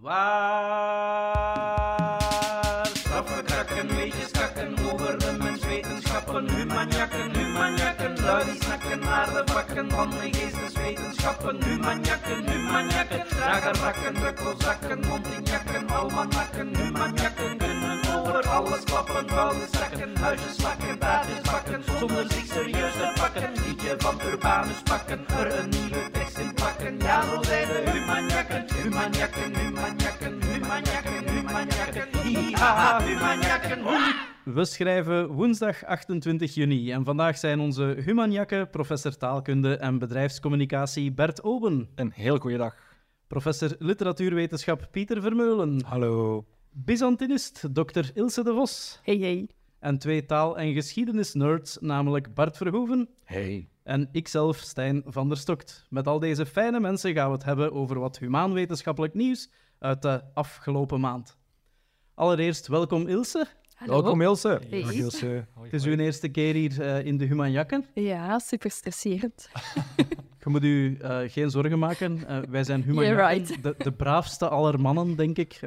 Waar? Straffe krakken, weetjes kakken over de menswetenschappen, humanjakken, humanjakken, lui die snakken naar de vakken van de geesteswetenschappen, humanjakken, humanjakken, dragen rakken, drukkelzakken, mondinjakken, almanakken, humanjakken kunnen over alles klappen, vuile zakken, huisjes slakken, taartjes bakken, zonder zich serieus te pakken, liedje van Urbanus pakken, er een nieuwe plakken, ja zijn de humanjakken, humanjakken, humanjakken, humanjakken, humanjakken, hihaha, humanjakken. We schrijven woensdag 28 juni en vandaag zijn onze humanjakken, professor taalkunde en bedrijfscommunicatie Bert Oben, Een heel goede dag. professor literatuurwetenschap Pieter Vermeulen, Hallo. Byzantinist Dr. Ilse de Vos Hey, hey. en twee taal- en geschiedenisnerds, namelijk Bart Verhoeven Hey. En ikzelf, Stijn van der Stokt. Met al deze fijne mensen gaan we het hebben over wat humaanwetenschappelijk nieuws uit de afgelopen maand. Allereerst welkom Ilse. Hallo. Welkom Ilse. Hey. Dag, Ilse. Het is uw eerste keer hier eh, in de Humanjakken. Ja, super stresserend. Je moet u eh, geen zorgen maken. Eh, wij zijn Humanjakken, right. de, de braafste aller mannen, denk ik.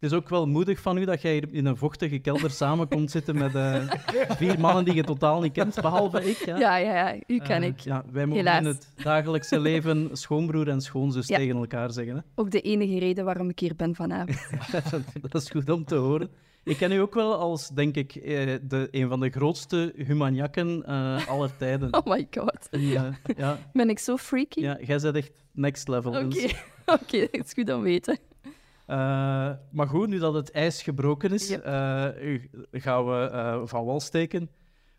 Het is ook wel moedig van u dat jij in een vochtige kelder samen komt zitten met eh, vier mannen die je totaal niet kent, behalve ik. Ja. Ja, ja, ja. U ken Eh, ik. Ja, wij Helaas. in het dagelijkse leven schoonbroer en schoonzus Ja. tegen elkaar zeggen. Hè? Ook de enige reden waarom ik hier ben vanavond. dat is goed om te horen. Ik ken u ook wel als, denk ik, eh, de, een van de grootste humanjakken eh aller tijden. Oh my god. Eh, ja, Ben ik zo freaky? ja, jij bent echt next level. Oké, oké, dat is goed om te weten. Eh, maar goed, nu dat het ijs gebroken is, Yep. eh, gaan we eh, van wal steken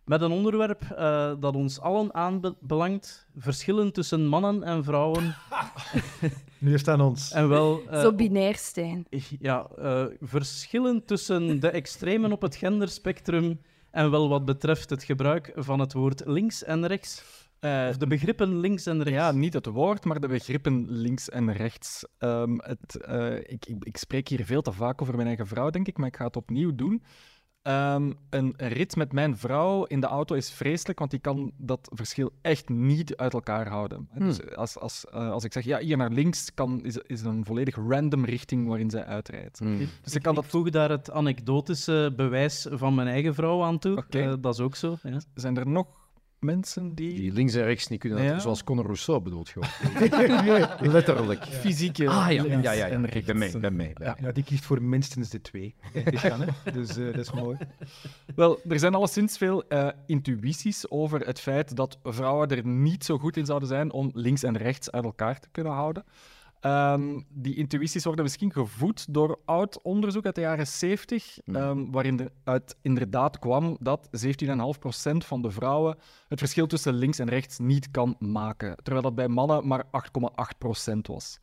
met een onderwerp eh, dat ons allen aanbelangt. Verschillen tussen mannen en vrouwen. Nu is het aan ons. En wel... eh, zo binair, Stijn. ja, eh, verschillen tussen de extremen op het genderspectrum en wel wat betreft het gebruik van het woord links en rechts. Eh, Of de begrippen links en rechts. ja, niet het woord, maar de begrippen links en rechts. Ehm, het, eh, ik, ik, ik spreek hier veel te vaak over mijn eigen vrouw, denk ik, maar ik ga het opnieuw doen. Ehm, een rit met mijn vrouw in de auto is vreselijk, want die kan dat verschil echt niet uit elkaar houden. Dus als, als, eh, als ik zeg, ja, hier naar links, kan, is, is een volledig random richting waarin zij uitrijdt. Dus ik kan Ik dat voeg daar het anekdotische bewijs van mijn eigen vrouw aan toe. Dat is ook zo. Ja. Zijn er nog mensen die, Die links en rechts niet kunnen, Ja. zoals Conor Rousseau bedoelt gewoon. Letterlijk. fysieke Ah, ja. links Ja, ja, ja. en Ik rechts... ben mee, ik ben mee. ben Ja. die kiest voor minstens de twee. Hè? Dus eh, dat is mooi. Wel, er zijn alleszins veel eh, intuïties over het feit dat vrouwen er niet zo goed in zouden zijn om links en rechts uit elkaar te kunnen houden. Ehm, die intuïties worden misschien gevoed door oud onderzoek uit de jaren 70, ehm, waarin er uit inderdaad kwam dat 17,5% van de vrouwen het verschil tussen links en rechts niet kan maken, terwijl dat bij mannen maar 8,8% was.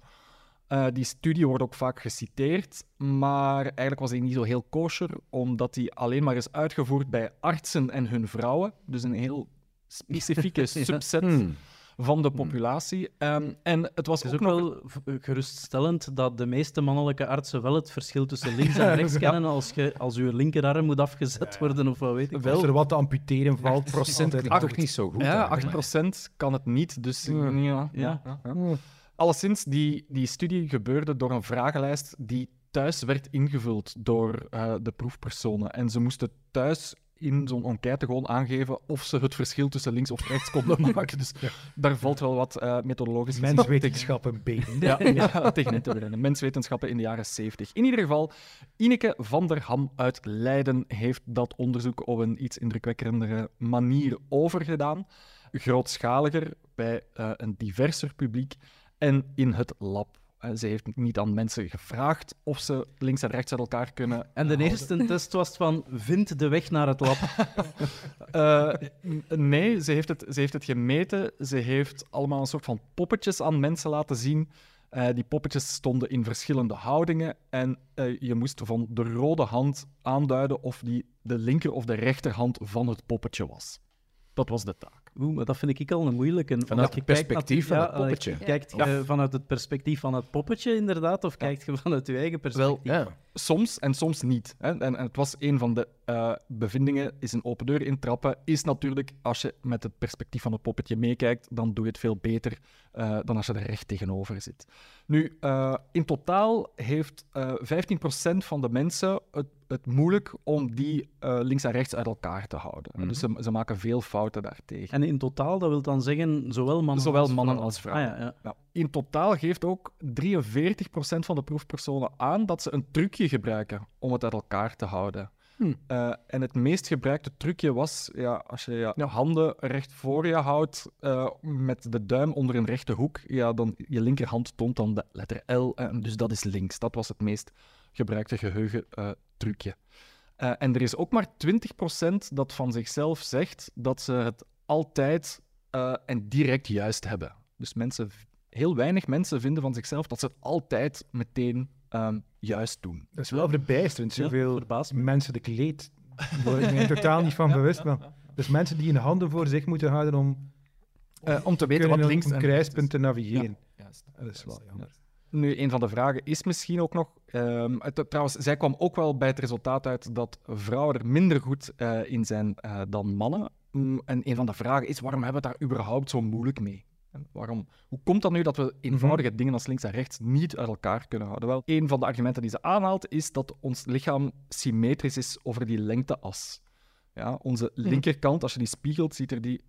Eh, die studie wordt ook vaak geciteerd, maar eigenlijk was die niet zo heel kosher, omdat die alleen maar is uitgevoerd bij artsen en hun vrouwen. Dus een heel specifieke subset Hmm. Van de populatie. Ehm, en het was Het is ook, ook nog... wel geruststellend dat de meeste mannelijke artsen wel het verschil tussen links en rechts kennen als, je, als uw linkerarm moet afgezet worden of wat weet ik. Als er wat te amputeren valt, Procent klinkt toch niet zo goed. Ja, dan, hè? 8% kan het niet, dus ja. Ja, Ja. ja, ja. Alleszins, die, die studie gebeurde door een vragenlijst die thuis werd ingevuld door eh, de proefpersonen. En ze moesten thuis in zo'n enquête gewoon aangeven of ze het verschil tussen links of rechts konden maken. Dus daar valt wel wat eh methodologisch Menswetenschappen B. ja, ja, tegenin te rennen. Menswetenschappen in de jaren 70. In ieder geval, Ineke van der Ham uit Leiden heeft dat onderzoek op een iets indrukwekkendere manier overgedaan. Grootschaliger, bij eh, een diverser publiek en in het lab. Eh, ze heeft niet aan mensen gevraagd of ze links en rechts uit elkaar kunnen. En de eerste test was van, vind de weg naar het lab. Eh, nee, ze heeft, het, ze heeft het gemeten. Ze heeft allemaal een soort van poppetjes aan mensen laten zien. Eh, die poppetjes stonden in verschillende houdingen. En je moest van de rode hand aanduiden of die de linker of de rechterhand van het poppetje was. Dat was de taak. Oeh, maar dat vind ik al een moeilijke. Vanuit het perspectief van het poppetje. eh, Kijkt je Ja. vanuit het perspectief van het poppetje, inderdaad, of kijkt je vanuit je eigen perspectief? Ja. Soms en soms niet. Hè. En, en het was een van de eh, bevindingen, is een open deur intrappen, is natuurlijk, als je met het perspectief van het poppetje meekijkt, dan doe je het veel beter eh, dan als je er recht tegenover zit. Nu, eh, in totaal heeft eh 15% van de mensen het, het moeilijk om die eh, links en rechts uit elkaar te houden. Dus ze, ze maken veel fouten daartegen. En in totaal, dat wil dan zeggen, zowel mannen Zowel als mannen vrouwen. als vrouwen. Ah, ja, ja. Ja. In totaal geeft ook 43% van de proefpersonen aan dat ze een trucje gebruiken om het uit elkaar te houden. Hm. Eh, en het meest gebruikte trucje was ja, als je je handen recht voor je houdt eh, met de duim onder een rechte hoek, ja, dan je linkerhand toont dan de letter L, en dus dat is links. Dat was het meest gebruikte geheugen-trucje. Eh, en er is ook maar 20% dat van zichzelf zegt dat ze het altijd eh, en direct juist hebben. Dus mensen, heel weinig mensen vinden van zichzelf dat ze het altijd meteen ehm, juist doen. Dat is wel verbijsterend, Ja, zoveel verbaast me. menselijk leed. Daar word ik me totaal niet van bewust. Dus mensen die hun handen voor zich moeten houden om Eh, om te weten wat links en kruispunt te navigeren. is. Juist. Dat is wel jammer. Nu, een van de vragen is misschien ook nog. ehm, het- trouwens, zij kwam ook wel bij het resultaat uit dat vrouwen er minder goed eh, in zijn eh, dan mannen. Mm, en een van de vragen is: waarom hebben we het daar überhaupt zo moeilijk mee? En waarom, hoe komt dat nu dat we eenvoudige dingen als links en rechts niet uit elkaar kunnen houden? Wel, een van de argumenten die ze aanhaalt is dat ons lichaam symmetrisch is over die lengteas. Ja, onze linkerkant, als je die spiegelt, ziet er die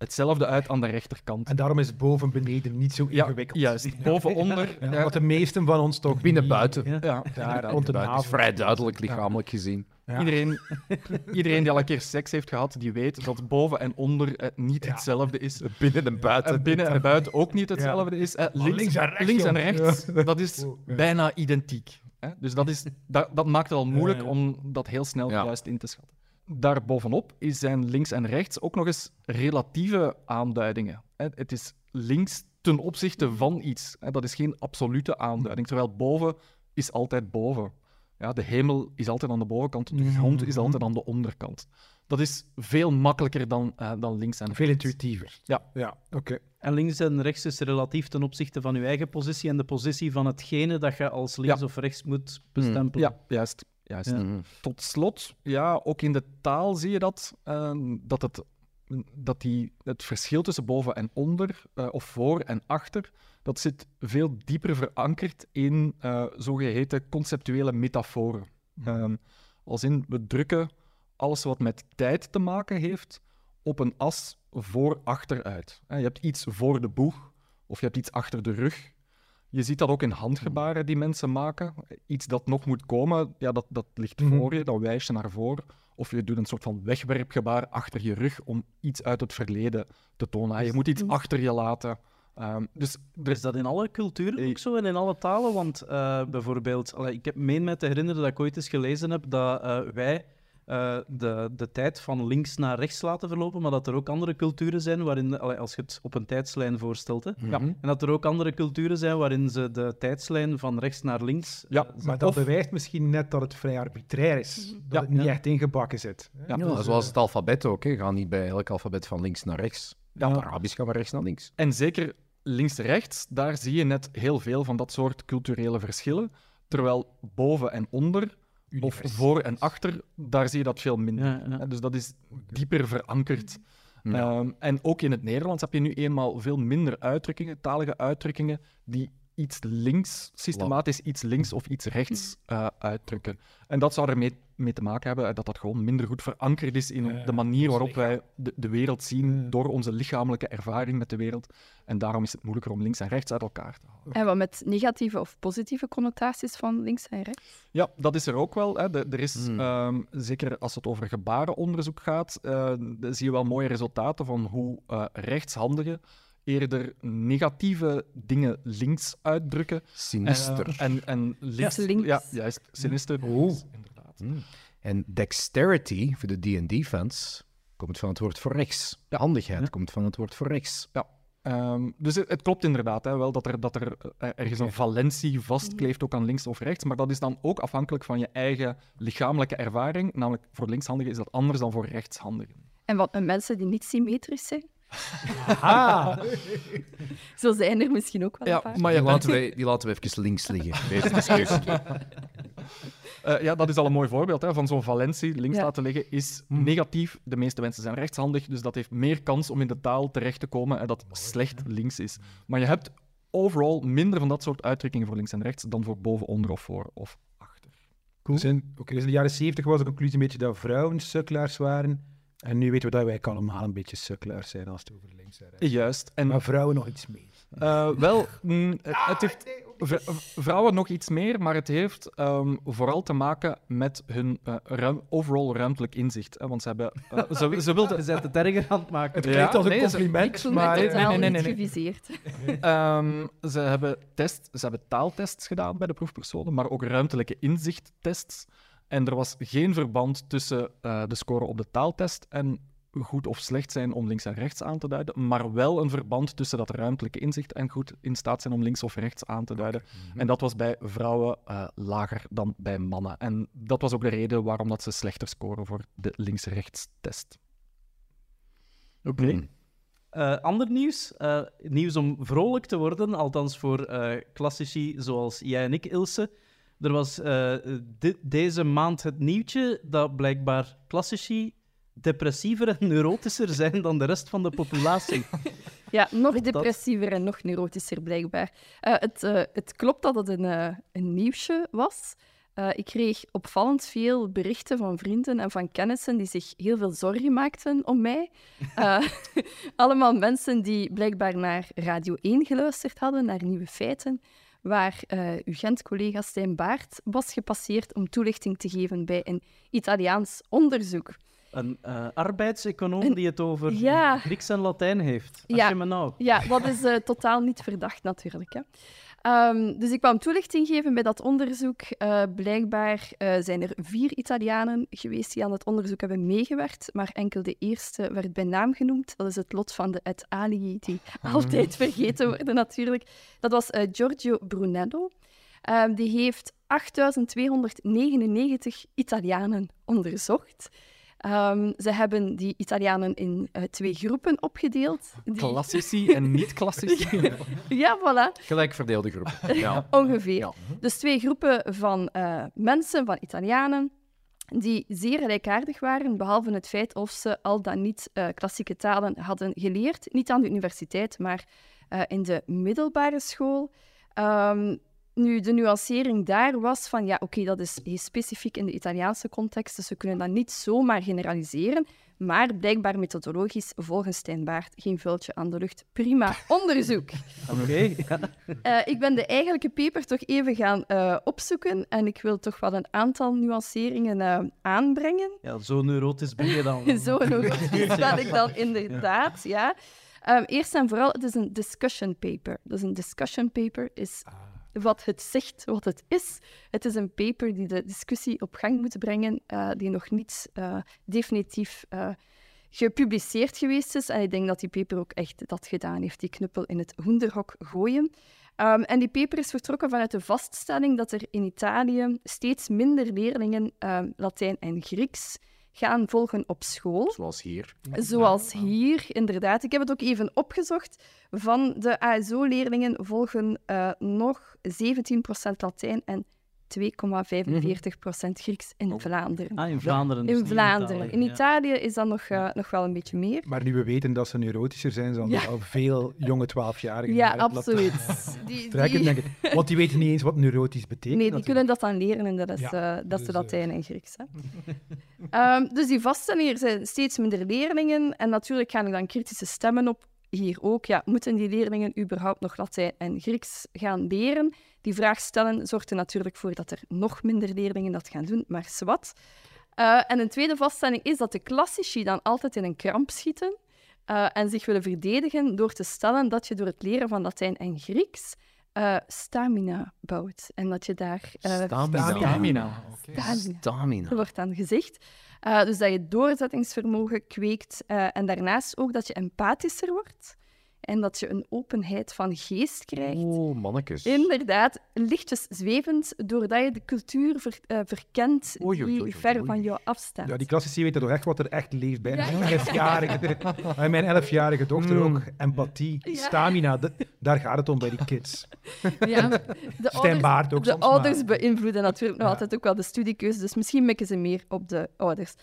hetzelfde uit aan de rechterkant. En daarom is boven beneden niet zo Ja, ingewikkeld. juist. Boven, onder. Ja, ja, Want de meesten van ons toch Binnen niet- buiten. Ja. ja, Daar, ja, rond de Buiten is vrij duidelijk lichamelijk gezien. Ja. Iedereen, iedereen die al een keer seks heeft gehad, die weet dat boven en onder eh, niet Ja. hetzelfde is. Binnen en buiten. En binnen en buiten ook niet hetzelfde is. Eh, links, links en rechts, links en rechts, Ja. dat is Oh, ja. bijna identiek. Hè? Dus dat, is, dat, dat maakt het al moeilijk Ja, ja. om dat heel snel Ja. juist in te schatten. Daarbovenop is zijn links en rechts ook nog eens relatieve aanduidingen. Hè? Het is links ten opzichte van iets. Hè? Dat is geen absolute aanduiding. Terwijl boven is altijd boven. Ja, de hemel is altijd aan de bovenkant, de grond is altijd aan de onderkant. Dat is veel makkelijker dan, eh, dan links en rechts. Veel intuïtiever. Ja. Ja, oké. En links en rechts is relatief ten opzichte van je eigen positie en de positie van hetgene dat je als links Ja. of rechts moet bestempelen. Ja, juist. Juist. Ja. Mhm. Tot slot, ja, ook in de taal zie je dat, eh, dat, het, dat die, het verschil tussen boven en onder, eh, of voor en achter, dat zit veel dieper verankerd in eh, zogeheten conceptuele metaforen. Ehm, als in, we drukken alles wat met tijd te maken heeft op een as voor-achter uit. Eh, Je hebt iets voor de boeg, of je hebt iets achter de rug. Je ziet dat ook in handgebaren die mensen maken. Iets dat nog moet komen, ja, dat, dat ligt Mhm. voor je, dan wijs je naar voren. Of je doet een soort van wegwerpgebaar achter je rug om iets uit het verleden te tonen. Ah, Je moet iets achter je laten. Ehm, dus er Is dat in alle culturen ook zo en in alle talen? Want eh, bijvoorbeeld, ik heb meen me te herinneren dat ik ooit eens gelezen heb dat eh, wij eh, de, de tijd van links naar rechts laten verlopen, maar dat er ook andere culturen zijn waarin, als je het op een tijdslijn voorstelt, hè, Ja. en dat er ook andere culturen zijn waarin ze de tijdslijn van rechts naar links... Ja, eh, Maar dat Of- bewijst misschien net dat het vrij arbitrair is. Dat Ja. het niet Ja. echt ingebakken zit. Ja, Ja, dus, zoals het alfabet ook. Hè. Ga niet bij elk alfabet van links naar rechts. Ja, Ja. het Arabisch gaat van rechts naar links. En zeker links-rechts, daar zie je net heel veel van dat soort culturele verschillen. Terwijl boven en onder, of voor en achter, daar zie je dat veel minder. Ja, ja. Hè, Dus dat is dieper verankerd. Ja. Ehm, en ook in het Nederlands heb je nu eenmaal veel minder uitdrukkingen, talige uitdrukkingen, die iets links, systematisch iets links of iets rechts eh, uitdrukken. En dat zou ermee mee te maken hebben eh, dat dat gewoon minder goed verankerd is in Ja, de manier ons waarop wij de, de wereld zien Ja. door onze lichamelijke ervaring met de wereld. En daarom is het moeilijker om links en rechts uit elkaar te houden. En wat met negatieve of positieve connotaties van links en rechts? Ja, dat is er ook wel. Hè. De- er is, Hmm. ehm, zeker als het over gebarenonderzoek gaat, eh, zie je wel mooie resultaten van hoe eh, rechtshandigen eerder negatieve dingen links uitdrukken. Sinister. En, en links, links. Ja, juist. Sinister. Oeh. Mm. En dexterity, voor de D&D-fans, komt van het woord voor rechts. Handigheid Ja. komt van het woord voor rechts. Ehm, dus het, het klopt inderdaad hè, wel dat er, dat er eh, ergens een valentie vastkleeft, ook aan links of rechts. Maar dat is dan ook afhankelijk van je eigen lichamelijke ervaring. Namelijk voor linkshandigen is dat anders dan voor rechtshandigen. En wat met mensen die niet symmetrisch zijn? Zo zijn er misschien ook wel een Ja, paar. maar Die laten, wij, die laten we even links liggen, deze discussie. Eh, ja, dat is al een mooi voorbeeld hè, van zo'n valentie links Ja. laten liggen. Is negatief. De meeste mensen zijn rechtshandig, dus dat heeft meer kans om in de taal terecht te komen en dat slecht links is. Maar je hebt overal minder van dat soort uitdrukkingen voor links en rechts dan voor boven, onder of voor of achter. Dus in, oké, dus in de jaren 70 was de conclusie een beetje dat vrouwen sukkelaars waren. En nu weten we dat wij allemaal een beetje sukkelaars zijn als het over links en rechts Juist. En Maar vrouwen nog iets meer. Eh, wel, mm, het, het heeft vrouwen nog iets meer, maar het heeft ehm, vooral te maken met hun eh, ruim, overall ruimtelijk inzicht. Hè, want ze hebben... eh, ze, ze wilden... Bent het erger aan het maken. Het Ja, klinkt als een nee, ze- compliment, Ik voel me maar... nee, totaal nee, nee, niet nee, nee. geviseerd. Ehm, ze, hebben test, ze hebben taaltests gedaan bij de proefpersonen, maar ook ruimtelijke inzichttests. En er was geen verband tussen eh, de score op de taaltest en goed of slecht zijn om links en rechts aan te duiden, maar wel een verband tussen dat ruimtelijke inzicht en goed in staat zijn om links of rechts aan te duiden. En dat was bij vrouwen eh, lager dan bij mannen. En dat was ook de reden waarom dat ze slechter scoren voor de links-rechts-test. Oké. Eh, ander nieuws. Eh, nieuws om vrolijk te worden, althans voor eh klassici zoals jij en ik, Ilse. Er was eh, deze maand het nieuwtje dat blijkbaar klassici depressiever en neurotischer zijn dan de rest van de populatie. Ja, nog Dat- depressiever en nog neurotischer blijkbaar. Eh, het, eh, het klopt dat het een, eh, een nieuwsje was. Ik kreeg opvallend veel berichten van vrienden en van kennissen die zich heel veel zorgen maakten om mij. Allemaal mensen die blijkbaar naar Radio 1 geluisterd hadden, naar Nieuwe Feiten, waar uw Gent-collega Stijn Baart was gepasseerd om toelichting te geven bij een Italiaans onderzoek. Een eh, arbeidseconoom Een- die het over Ja. Grieks en Latijn heeft. Als Ja. je me nou... Ja, dat is eh, totaal niet verdacht natuurlijk. Hè. Ehm, dus ik kwam toelichting geven bij dat onderzoek. Eh, blijkbaar zijn er vier Italianen geweest die aan het onderzoek hebben meegewerkt, maar enkel de eerste werd bij naam genoemd. Dat is het lot van de et alii, die altijd vergeten worden natuurlijk. Dat was Giorgio Brunello. Ehm, die heeft 8299 Italianen onderzocht. Ehm, ze hebben die Italianen in eh, twee groepen opgedeeld. Die- Klassici en niet-klassici. Ja, voilà. Gelijk verdeelde groep. Ja. Ongeveer. Ja. Dus twee groepen van eh, mensen, van Italianen, die zeer gelijkaardig waren, behalve het feit of ze al dan niet eh, klassieke talen hadden geleerd. Niet aan de universiteit, maar eh, in de middelbare school. Ehm, nu, de nuancering daar was van, ja, oké, dat is heel specifiek in de Italiaanse context, dus we kunnen dat niet zomaar generaliseren. Maar blijkbaar methodologisch, volgens Stijn Baart, geen vuiltje aan de lucht. Prima onderzoek. Oké. ja. Eh, ik ben de eigenlijke paper toch even gaan eh, opzoeken en ik wil toch wel een aantal nuanceringen eh, aanbrengen. ja, zo neurotisch ben je dan. Zo neurotisch ben ik dan inderdaad, ja. Ehm, eerst en vooral, het is een discussion paper. Dus een discussion paper is wat het zegt, wat het is. Het is een paper die de discussie op gang moet brengen, eh, die nog niet eh, definitief eh, gepubliceerd geweest is. En ik denk dat die paper ook echt dat gedaan heeft, die knuppel in het hoenderhok gooien. Ehm, en die paper is vertrokken vanuit de vaststelling dat er in Italië steeds minder leerlingen ehm, Latijn en Grieks gaan volgen op school. Zoals hier. Zoals hier, inderdaad. Ik heb het ook even opgezocht. Van de ASO-leerlingen volgen eh, nog 17% Latijn en 2,45% Grieks in Vlaanderen. Ah, in Vlaanderen. dus In Vlaanderen. Italië, In is dat nog, eh, nog wel een beetje meer. Maar nu we weten dat ze neurotischer zijn, Ja. er al veel jonge twaalfjarigen Ja, uit Latijn absoluut. Die, trekken, die- denk ik. Want die weten niet eens wat neurotisch betekent. Nee, die natuurlijk. kunnen dat dan leren en dat is, Ja, eh, dat dus, Latijn en Grieks. Hè. Ehm, dus die vaststelling, er zijn steeds minder leerlingen. En natuurlijk gaan er dan kritische stemmen op. Hier ook, ja, moeten die leerlingen überhaupt nog Latijn en Grieks gaan leren? Die vraag stellen zorgt er natuurlijk voor dat er nog minder leerlingen dat gaan doen, maar zwart. Eh, en een tweede vaststelling is dat de klassici dan altijd in een kramp schieten eh, en zich willen verdedigen door te stellen dat je door het leren van Latijn en Grieks eh, stamina bouwt. En dat je daar... eh, Stamina. Stamina. Stamina. Stamina. Dat wordt dan gezegd. Eh, dus dat je doorzettingsvermogen kweekt eh, en daarnaast ook dat je empathischer wordt en dat je een openheid van geest krijgt. Oh, mannetjes. Inderdaad, lichtjes zwevend, doordat je de cultuur ver- eh, verkent Oei, oei, die oei, ver oei. van jou afstaat. Ja, die klassici weten toch echt wat er echt leeft bij een elfjarige. Mijn elfjarige dochter Mm. ook. Empathie, Ja. stamina, daar gaat het om bij die kids. Ja, de Stijn ouders, ook de soms, ouders maar- beïnvloeden natuurlijk nog Ja. altijd ook wel de studiekeuze, dus misschien mikken ze meer op de ouders.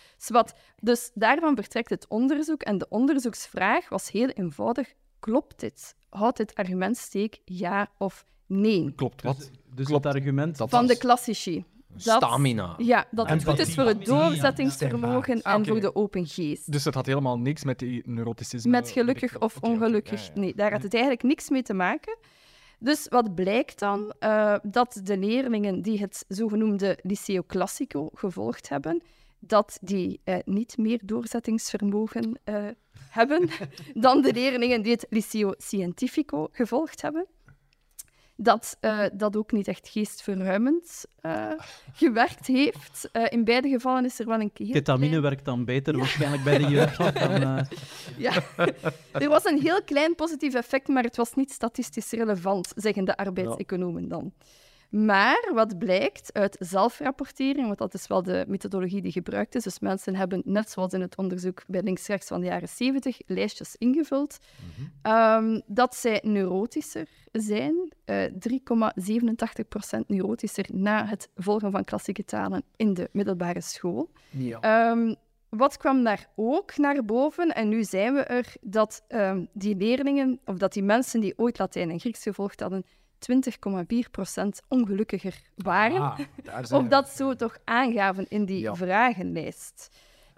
Dus daarvan vertrekt het onderzoek en de onderzoeksvraag was heel eenvoudig. Klopt dit? Houdt dit argument steek, ja of nee? Klopt, wat? Dus Klopt. het argument Dat Van was de klassici. Dat- Stamina. Ja, dat het goed is voor het ja. doorzettingsvermogen en voor de open geest. Dus het had helemaal niks met die neuroticisme. Met gelukkig of ongelukkig. ja, ja. Nee, daar had het eigenlijk niks mee te maken. Dus wat blijkt dan? Eh, dat de leerlingen die het zogenoemde Liceo Classico gevolgd hebben, dat die eh, niet meer doorzettingsvermogen eh, hebben dan de leerlingen die het Liceo Scientifico gevolgd hebben. Dat eh, dat ook niet echt geestverruimend eh, gewerkt heeft. Eh, in beide gevallen is er wel een heel Ketamine klein- werkt dan beter waarschijnlijk bij de jeugd. dan, eh, Ja, er was een heel klein positief effect, maar het was niet statistisch relevant, zeggen de arbeidseconomen dan. Maar wat blijkt uit zelfrapportering, want dat is wel de methodologie die gebruikt is, dus mensen hebben, net zoals in het onderzoek bij links-rechts van de jaren 70, lijstjes ingevuld, ehm, dat zij neurotischer zijn, eh 3,87% neurotischer na het volgen van klassieke talen in de middelbare school. Ja. Ehm, wat kwam daar ook naar boven, en nu zijn we er, dat ehm, die leerlingen, of dat die mensen die ooit Latijn en Grieks gevolgd hadden, 20,4% ongelukkiger waren. Ah, Of dat zo toch aangaven in die Ja. vragenlijst.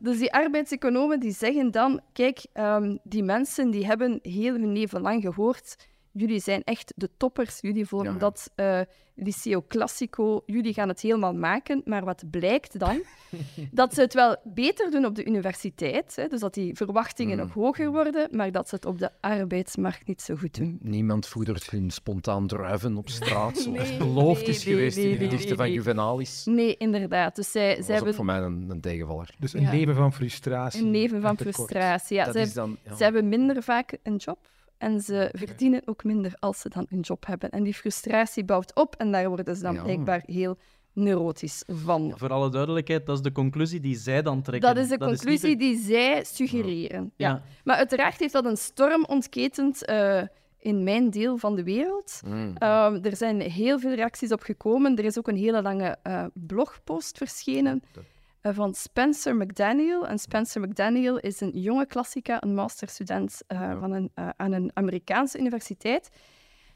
Dus die arbeidseconomen die zeggen dan, kijk, ehm, die mensen die hebben heel hun leven lang gehoord, jullie zijn echt de toppers, jullie volgen Ja. dat eh, Liceo Classico, jullie gaan het helemaal maken. Maar wat blijkt dan? dat ze het wel beter doen op de universiteit, hè, dus dat die verwachtingen Mm. nog hoger worden, maar dat ze het op de arbeidsmarkt niet zo goed doen. Niemand voedert hun spontaan druiven op straat, zoals Nee, beloofd nee, is nee, geweest nee, in de gedichten nee, van nee. Juvenalis. Nee, inderdaad. Dus zij, Dat zij was ook hebben voor mij een, een tegenvaller. Dus een Ja. leven van frustratie. een leven van frustratie. Ja, dat is dan... ja. Ze hebben minder vaak een job en ze verdienen ook minder als ze dan een job hebben. En die frustratie bouwt op en daar worden ze dan Ja. blijkbaar heel neurotisch van. voor alle duidelijkheid, dat is de conclusie die zij dan trekken. Dat is de conclusie de- die zij suggereren. Ja. Ja. Maar uiteraard heeft dat een storm ontketend eh, in mijn deel van de wereld. Mm. Ehm, er zijn heel veel reacties op gekomen. Er is ook een hele lange eh, blogpost verschenen van Spencer McDaniel. En Spencer McDaniel is een jonge klassica, een masterstudent eh, van een, eh, aan een Amerikaanse universiteit.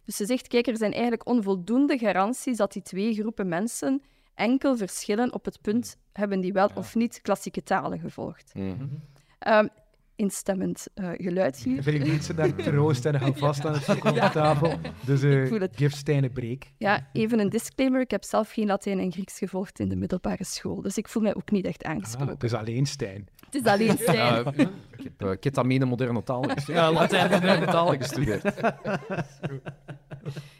Dus ze zegt, kijk, er zijn eigenlijk onvoldoende garanties dat die twee groepen mensen enkel verschillen op het punt, hebben die wel of niet klassieke talen gevolgd. Mhm. Ehm, instemmend eh, geluid hier. Veel mensen daar troosten en hou vast aan het seconde-tafel. Dus voel het. give Stijn een break. Ja, even een disclaimer. Ik heb zelf geen Latijn en Grieks gevolgd in de middelbare school. Dus ik voel mij ook niet echt Ah, aangesproken. het is alleen Stijn. Het is alleen Stijn. Ja, ik heb eh, ketamine moderne talen gestudeerd. Ja, Latijn moderne talen gestudeerd.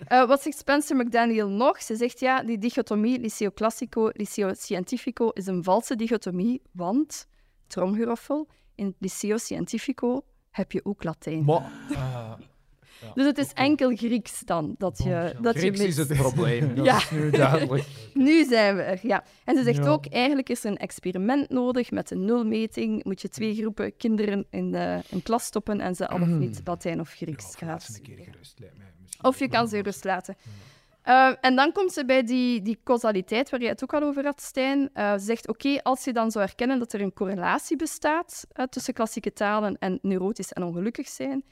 Eh, wat zegt Spencer McDaniel nog? Ze zegt ja, die dichotomie Liceo Classico, Liceo Scientifico is een valse dichotomie, want, tromgeroffel, in het Liceo Scientifico heb je ook Latijn. Maar, Dus het is enkel Grieks dan dat je, dat je Grieks is mist. het probleem. Dat Ja. is nu duidelijk. Nu zijn we er, ja. En ze zegt Ja. ook, eigenlijk is er een experiment nodig met een nulmeting. Moet je twee groepen kinderen in de, een klas stoppen en ze al of niet Latijn of Grieks ja, een keer gerust, mij. Misschien. Of je kan ze rust laten. Eh, en dan komt ze bij die, die causaliteit waar je het ook al over had, Stijn. Eh, ze zegt, oké, als je dan zou erkennen dat er een correlatie bestaat eh, tussen klassieke talen en neurotisch en ongelukkig zijn,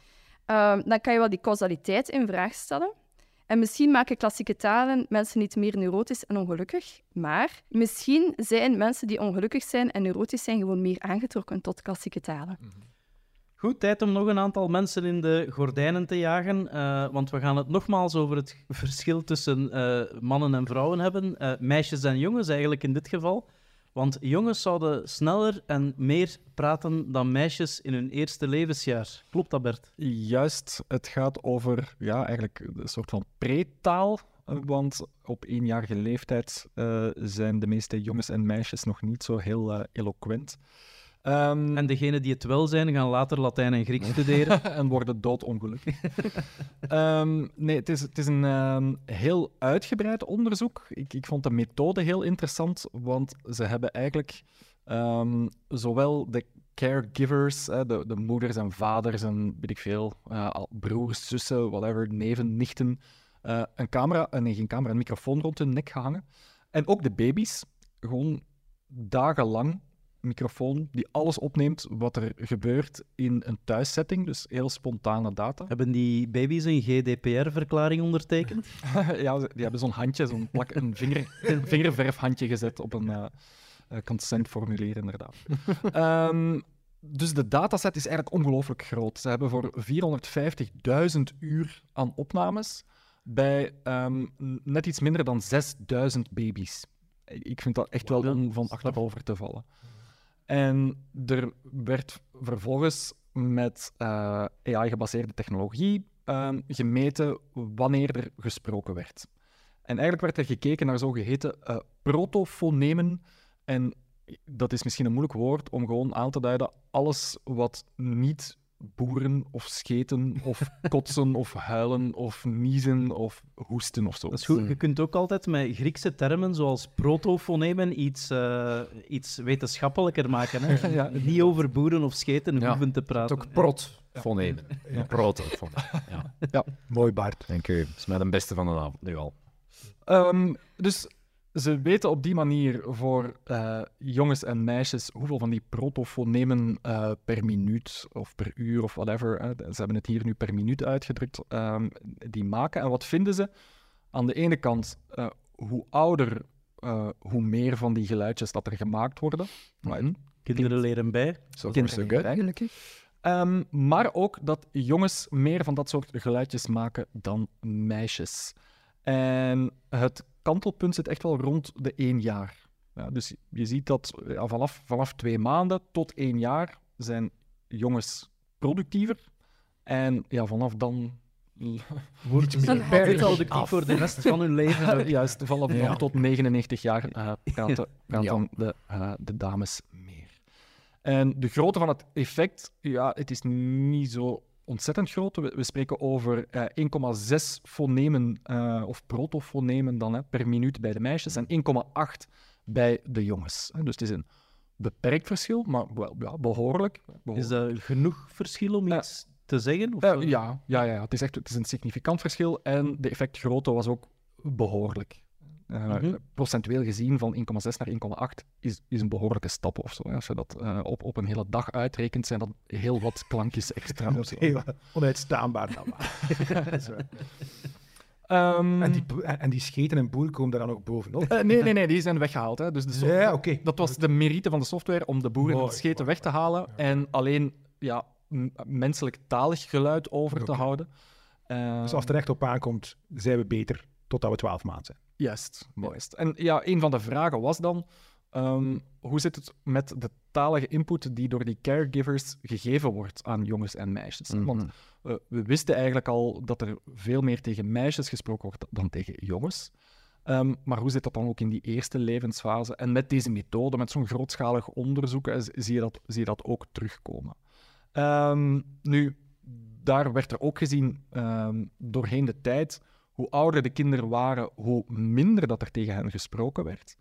dan kan je wel die causaliteit in vraag stellen. En misschien maken klassieke talen mensen niet meer neurotisch en ongelukkig, maar misschien zijn mensen die ongelukkig zijn en neurotisch zijn gewoon meer aangetrokken tot klassieke talen. Goed, tijd om nog een aantal mensen in de gordijnen te jagen. eh, want we gaan het nogmaals over het verschil tussen eh, mannen en vrouwen hebben. Eh, meisjes en jongens eigenlijk in dit geval. Want jongens zouden sneller en meer praten dan meisjes in hun eerste levensjaar. Klopt dat, Bert? Juist, het gaat over ja, eigenlijk een soort van pretaal. eh, Want op eenjarige leeftijd zijn de meeste jongens en meisjes nog niet zo heel eloquent. Ehm, En degenen die het wel zijn, gaan later Latijn en Grieks studeren. en worden doodongelukkig. Ehm, nee, het is, het is een ehm, heel uitgebreid onderzoek. Ik, ik vond de methode heel interessant, want ze hebben eigenlijk zowel de caregivers, de, de moeders en vaders en weet ik veel, eh, broers, zussen, whatever, neven, nichten, eh, een camera, eh, nee, geen camera, een microfoon rond hun nek gehangen. En ook de baby's, gewoon dagenlang microfoon die alles opneemt wat er gebeurt in een thuissetting, dus heel spontane data. Hebben die baby's een GDPR-verklaring ondertekend? ja, die hebben zo'n handje, zo'n plak, een, vinger, een vingerverfhandje gezet op een eh, consentformulier, inderdaad. Ehm, dus de dataset is eigenlijk ongelooflijk groot. Ze hebben voor 450.000 uur aan opnames bij ehm, net iets minder dan 6.000 baby's. Ik vind dat echt wel om van achterover te vallen. En er werd vervolgens met eh, AI-gebaseerde technologie ehm, gemeten wanneer er gesproken werd. En eigenlijk werd er gekeken naar zogeheten eh protofonemen. En dat is misschien een moeilijk woord om gewoon aan te duiden alles wat niet boeren of scheten of kotsen of huilen of niezen of hoesten of zo. Dat is goed. Je kunt ook altijd met Griekse termen zoals protofonemen iets, eh, iets wetenschappelijker maken. Hè? Ja. Niet over boeren of scheten Ja. hoeven te Het praten. ook protfonemen. Ja. Protofonemen. Ja. Mooi, Bart. Dank u. Dat is mij de beste van de avond nu al. Ehm, dus ze weten op die manier voor eh, jongens en meisjes hoeveel van die protofonemen eh, per minuut of per uur of whatever, hè, ze hebben het hier nu per minuut uitgedrukt, ehm, die maken. En wat vinden ze? Aan de ene kant, eh, hoe ouder, eh, hoe meer van die geluidjes dat er gemaakt worden. Mhm. Kinderen leren bij. Zo Kinderen eigenlijk. Ehm, maar ook dat jongens meer van dat soort geluidjes maken dan meisjes. En het kantelpunt zit echt wel rond de één jaar. Ja, dus je ziet dat ja, vanaf, vanaf twee maanden tot één jaar zijn jongens productiever. En ja, vanaf dan... Wordt Dan het productief voor de rest van hun leven. Juist, vanaf dan Ja. tot 99 jaar eh praten, praten Ja. de, eh, de dames meer. En de grootte van het effect, ja, het is niet zo ontzettend groot. We, we spreken over eh, 1,6 fonemen eh, of protofonemen dan, hè, per minuut bij de meisjes en 1,8 bij de jongens. hè. Dus het is een beperkt verschil, maar wel, ja, behoorlijk. Is dat genoeg verschil om Ja. iets te zeggen? Of, Eh, eh, ja, ja, ja, het is echt het is een significant verschil en de effectgrootte was ook behoorlijk. Mhm. Procentueel gezien van 1,6 naar 1,8 is, is een behoorlijke stap of zo. Als je dat eh, op, op een hele dag uitrekent, zijn dat heel wat klankjes extra. Dat is onuitstaanbaar dan maar. Ehm, en, die, en en die scheten en boel komen daar dan ook bovenop. eh, nee, nee, nee, die zijn weggehaald. Hè. Dus de Ja. Dat was de merite van de software om de boeren Mooi, het scheten mooi, weg te halen en alleen ja, menselijk talig geluid over te houden. Ehm, Dus als het er echt op aankomt, zijn we beter totdat we 12 maanden zijn. Juist, juist. En ja, een van de vragen was dan, ehm, hoe zit het met de talige input die door die caregivers gegeven wordt aan jongens en meisjes? Mhm. Want eh, we wisten eigenlijk al dat er veel meer tegen meisjes gesproken wordt dan tegen jongens. Ehm, maar hoe zit dat dan ook in die eerste levensfase? En met deze methode, met zo'n grootschalig onderzoek, eh, zie je dat, zie je dat ook terugkomen. Ehm, nu, daar werd er ook gezien doorheen de tijd, hoe ouder de kinderen waren, hoe minder dat er tegen hen gesproken werd.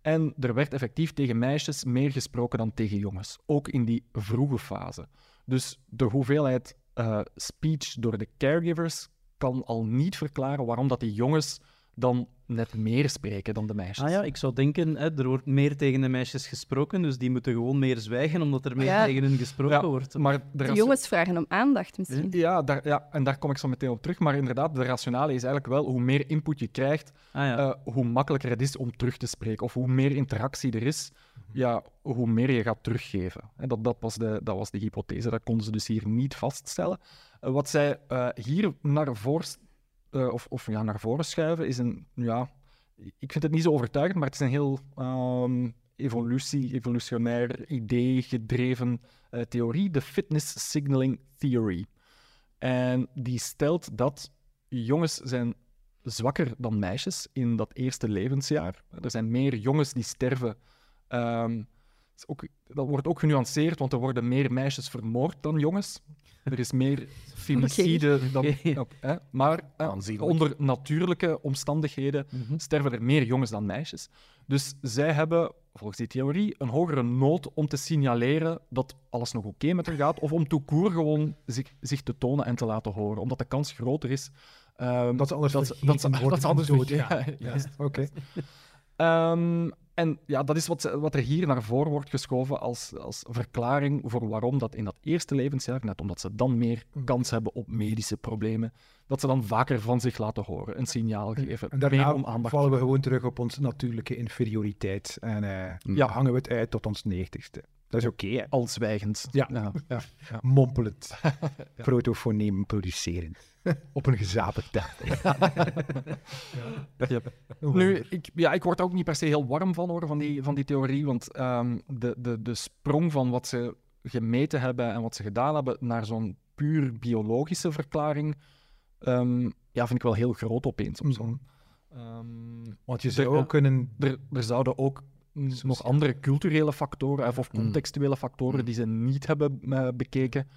En er werd effectief tegen meisjes meer gesproken dan tegen jongens, ook in die vroege fase. Dus de hoeveelheid eh, speech door de caregivers kan al niet verklaren waarom dat die jongens dan net meer spreken dan de meisjes. Ah ja, ik zou denken, hè, er wordt meer tegen de meisjes gesproken, dus die moeten gewoon meer zwijgen, omdat er meer Ja. tegen hun gesproken Ja, wordt. maar de jongens vragen om aandacht misschien. Ja, daar, ja, en daar kom ik zo meteen op terug. Maar inderdaad, de rationale is eigenlijk wel hoe meer input je krijgt, Ah ja. eh, hoe makkelijker het is om terug te spreken. Of hoe meer interactie er is, ja, hoe meer je gaat teruggeven. En dat, dat, was de, dat was de hypothese. Dat konden ze dus hier niet vaststellen. Eh, wat zij eh, hier naar, voor, eh, of, of, ja, naar voren schuiven, is een... Ja, ik vind het niet zo overtuigend, maar het is een heel ehm, evolutie, evolutionair idee gedreven eh, theorie, de Fitness Signaling Theory. En die stelt dat jongens zijn zwakker dan meisjes in dat eerste levensjaar. Er zijn meer jongens die sterven ehm, ook, dat wordt ook genuanceerd, want er worden meer meisjes vermoord dan jongens. Er is meer femicide dan... Hè? Maar eh, onder natuurlijke omstandigheden sterven er meer jongens dan meisjes. Dus zij hebben, volgens die theorie, een hogere nood om te signaleren dat alles nog oké met hen gaat, of om tout court gewoon zich, zich te tonen en te laten horen, omdat de kans groter is ehm, Dat ze anders dat, vergeten dat, ze, dat anders vergeten. Ja, juist. Oké. Ehm, en ja, dat is wat, wat er hier naar voren wordt geschoven als, als verklaring voor waarom dat in dat eerste levensjaar, net omdat ze dan meer kans hebben op medische problemen, dat ze dan vaker van zich laten horen, een signaal geven, En daarna om aandacht vallen we gewoon terug op onze natuurlijke inferioriteit. En eh, Ja. hangen we het uit tot ons negentigste. Dat is oké, hè? al zwijgend. Ja. ja. Mompelend. Protofoneem produceren. op een gezapig tafel. Nu, ik, ja, ik word er ook niet per se heel warm van, hoor, van die, van die theorie, want ehm, de, de, de sprong van wat ze gemeten hebben en wat ze gedaan hebben naar zo'n puur biologische verklaring, ehm, ja, vind ik wel heel groot opeens. Of zo. Ehm, Want je Er- zou ook kunnen... er, er zouden ook mm, nog andere culturele factoren of, of contextuele factoren die ze niet hebben eh, bekeken,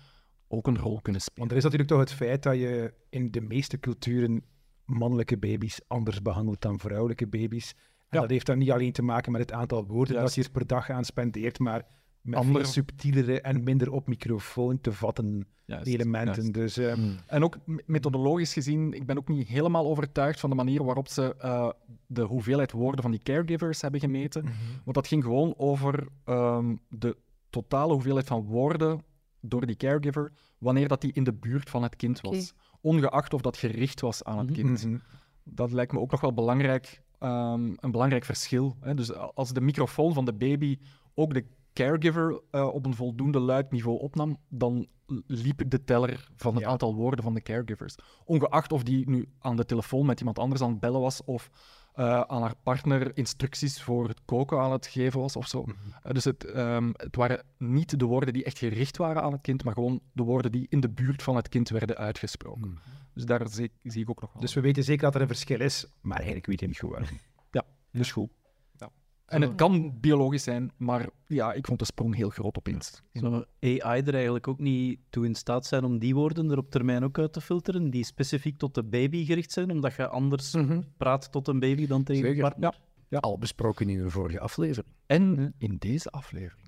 ook een rol kunnen spelen. Want er is natuurlijk toch het feit dat je in de meeste culturen mannelijke baby's anders behandelt dan vrouwelijke baby's. En Ja. dat heeft dan niet alleen te maken met het aantal woorden dat je er per dag aan spendeert, maar met Andere- veel subtielere en minder op microfoon te vatten Juist, elementen. juist. Dus eh, En ook me- methodologisch gezien, ik ben ook niet helemaal overtuigd van de manier waarop ze eh, de hoeveelheid woorden van die caregivers hebben gemeten. Want dat ging gewoon over ehm, de totale hoeveelheid van woorden door die caregiver, wanneer dat die in de buurt van het kind was. Ongeacht of dat gericht was aan het kind. mhm. Dat lijkt me ook nog wel belangrijk, ehm, een belangrijk verschil. Hè? Dus als de microfoon van de baby ook de caregiver eh, op een voldoende luid niveau opnam, dan liep de teller van het Ja. aantal woorden van de caregivers. Ongeacht of die nu aan de telefoon met iemand anders aan het bellen was of eh, aan haar partner instructies voor het koken aan het geven was of zo. Eh, dus het, ehm, het waren niet de woorden die echt gericht waren aan het kind, maar gewoon de woorden die in de buurt van het kind werden uitgesproken. Dus daar zie, zie ik ook nog wel. Dus we weten zeker dat er een verschil is, maar eigenlijk weten we niet goed waarom. Ja. Dus goed. En het kan biologisch zijn, maar ja, ik vond de sprong heel groot opeens. Zou AI er eigenlijk ook niet toe in staat zijn om die woorden er op termijn ook uit te filteren, die specifiek tot de baby gericht zijn, omdat je anders praat tot een baby dan tegen een Zeker. partner? Al besproken in een vorige aflevering. En in deze aflevering.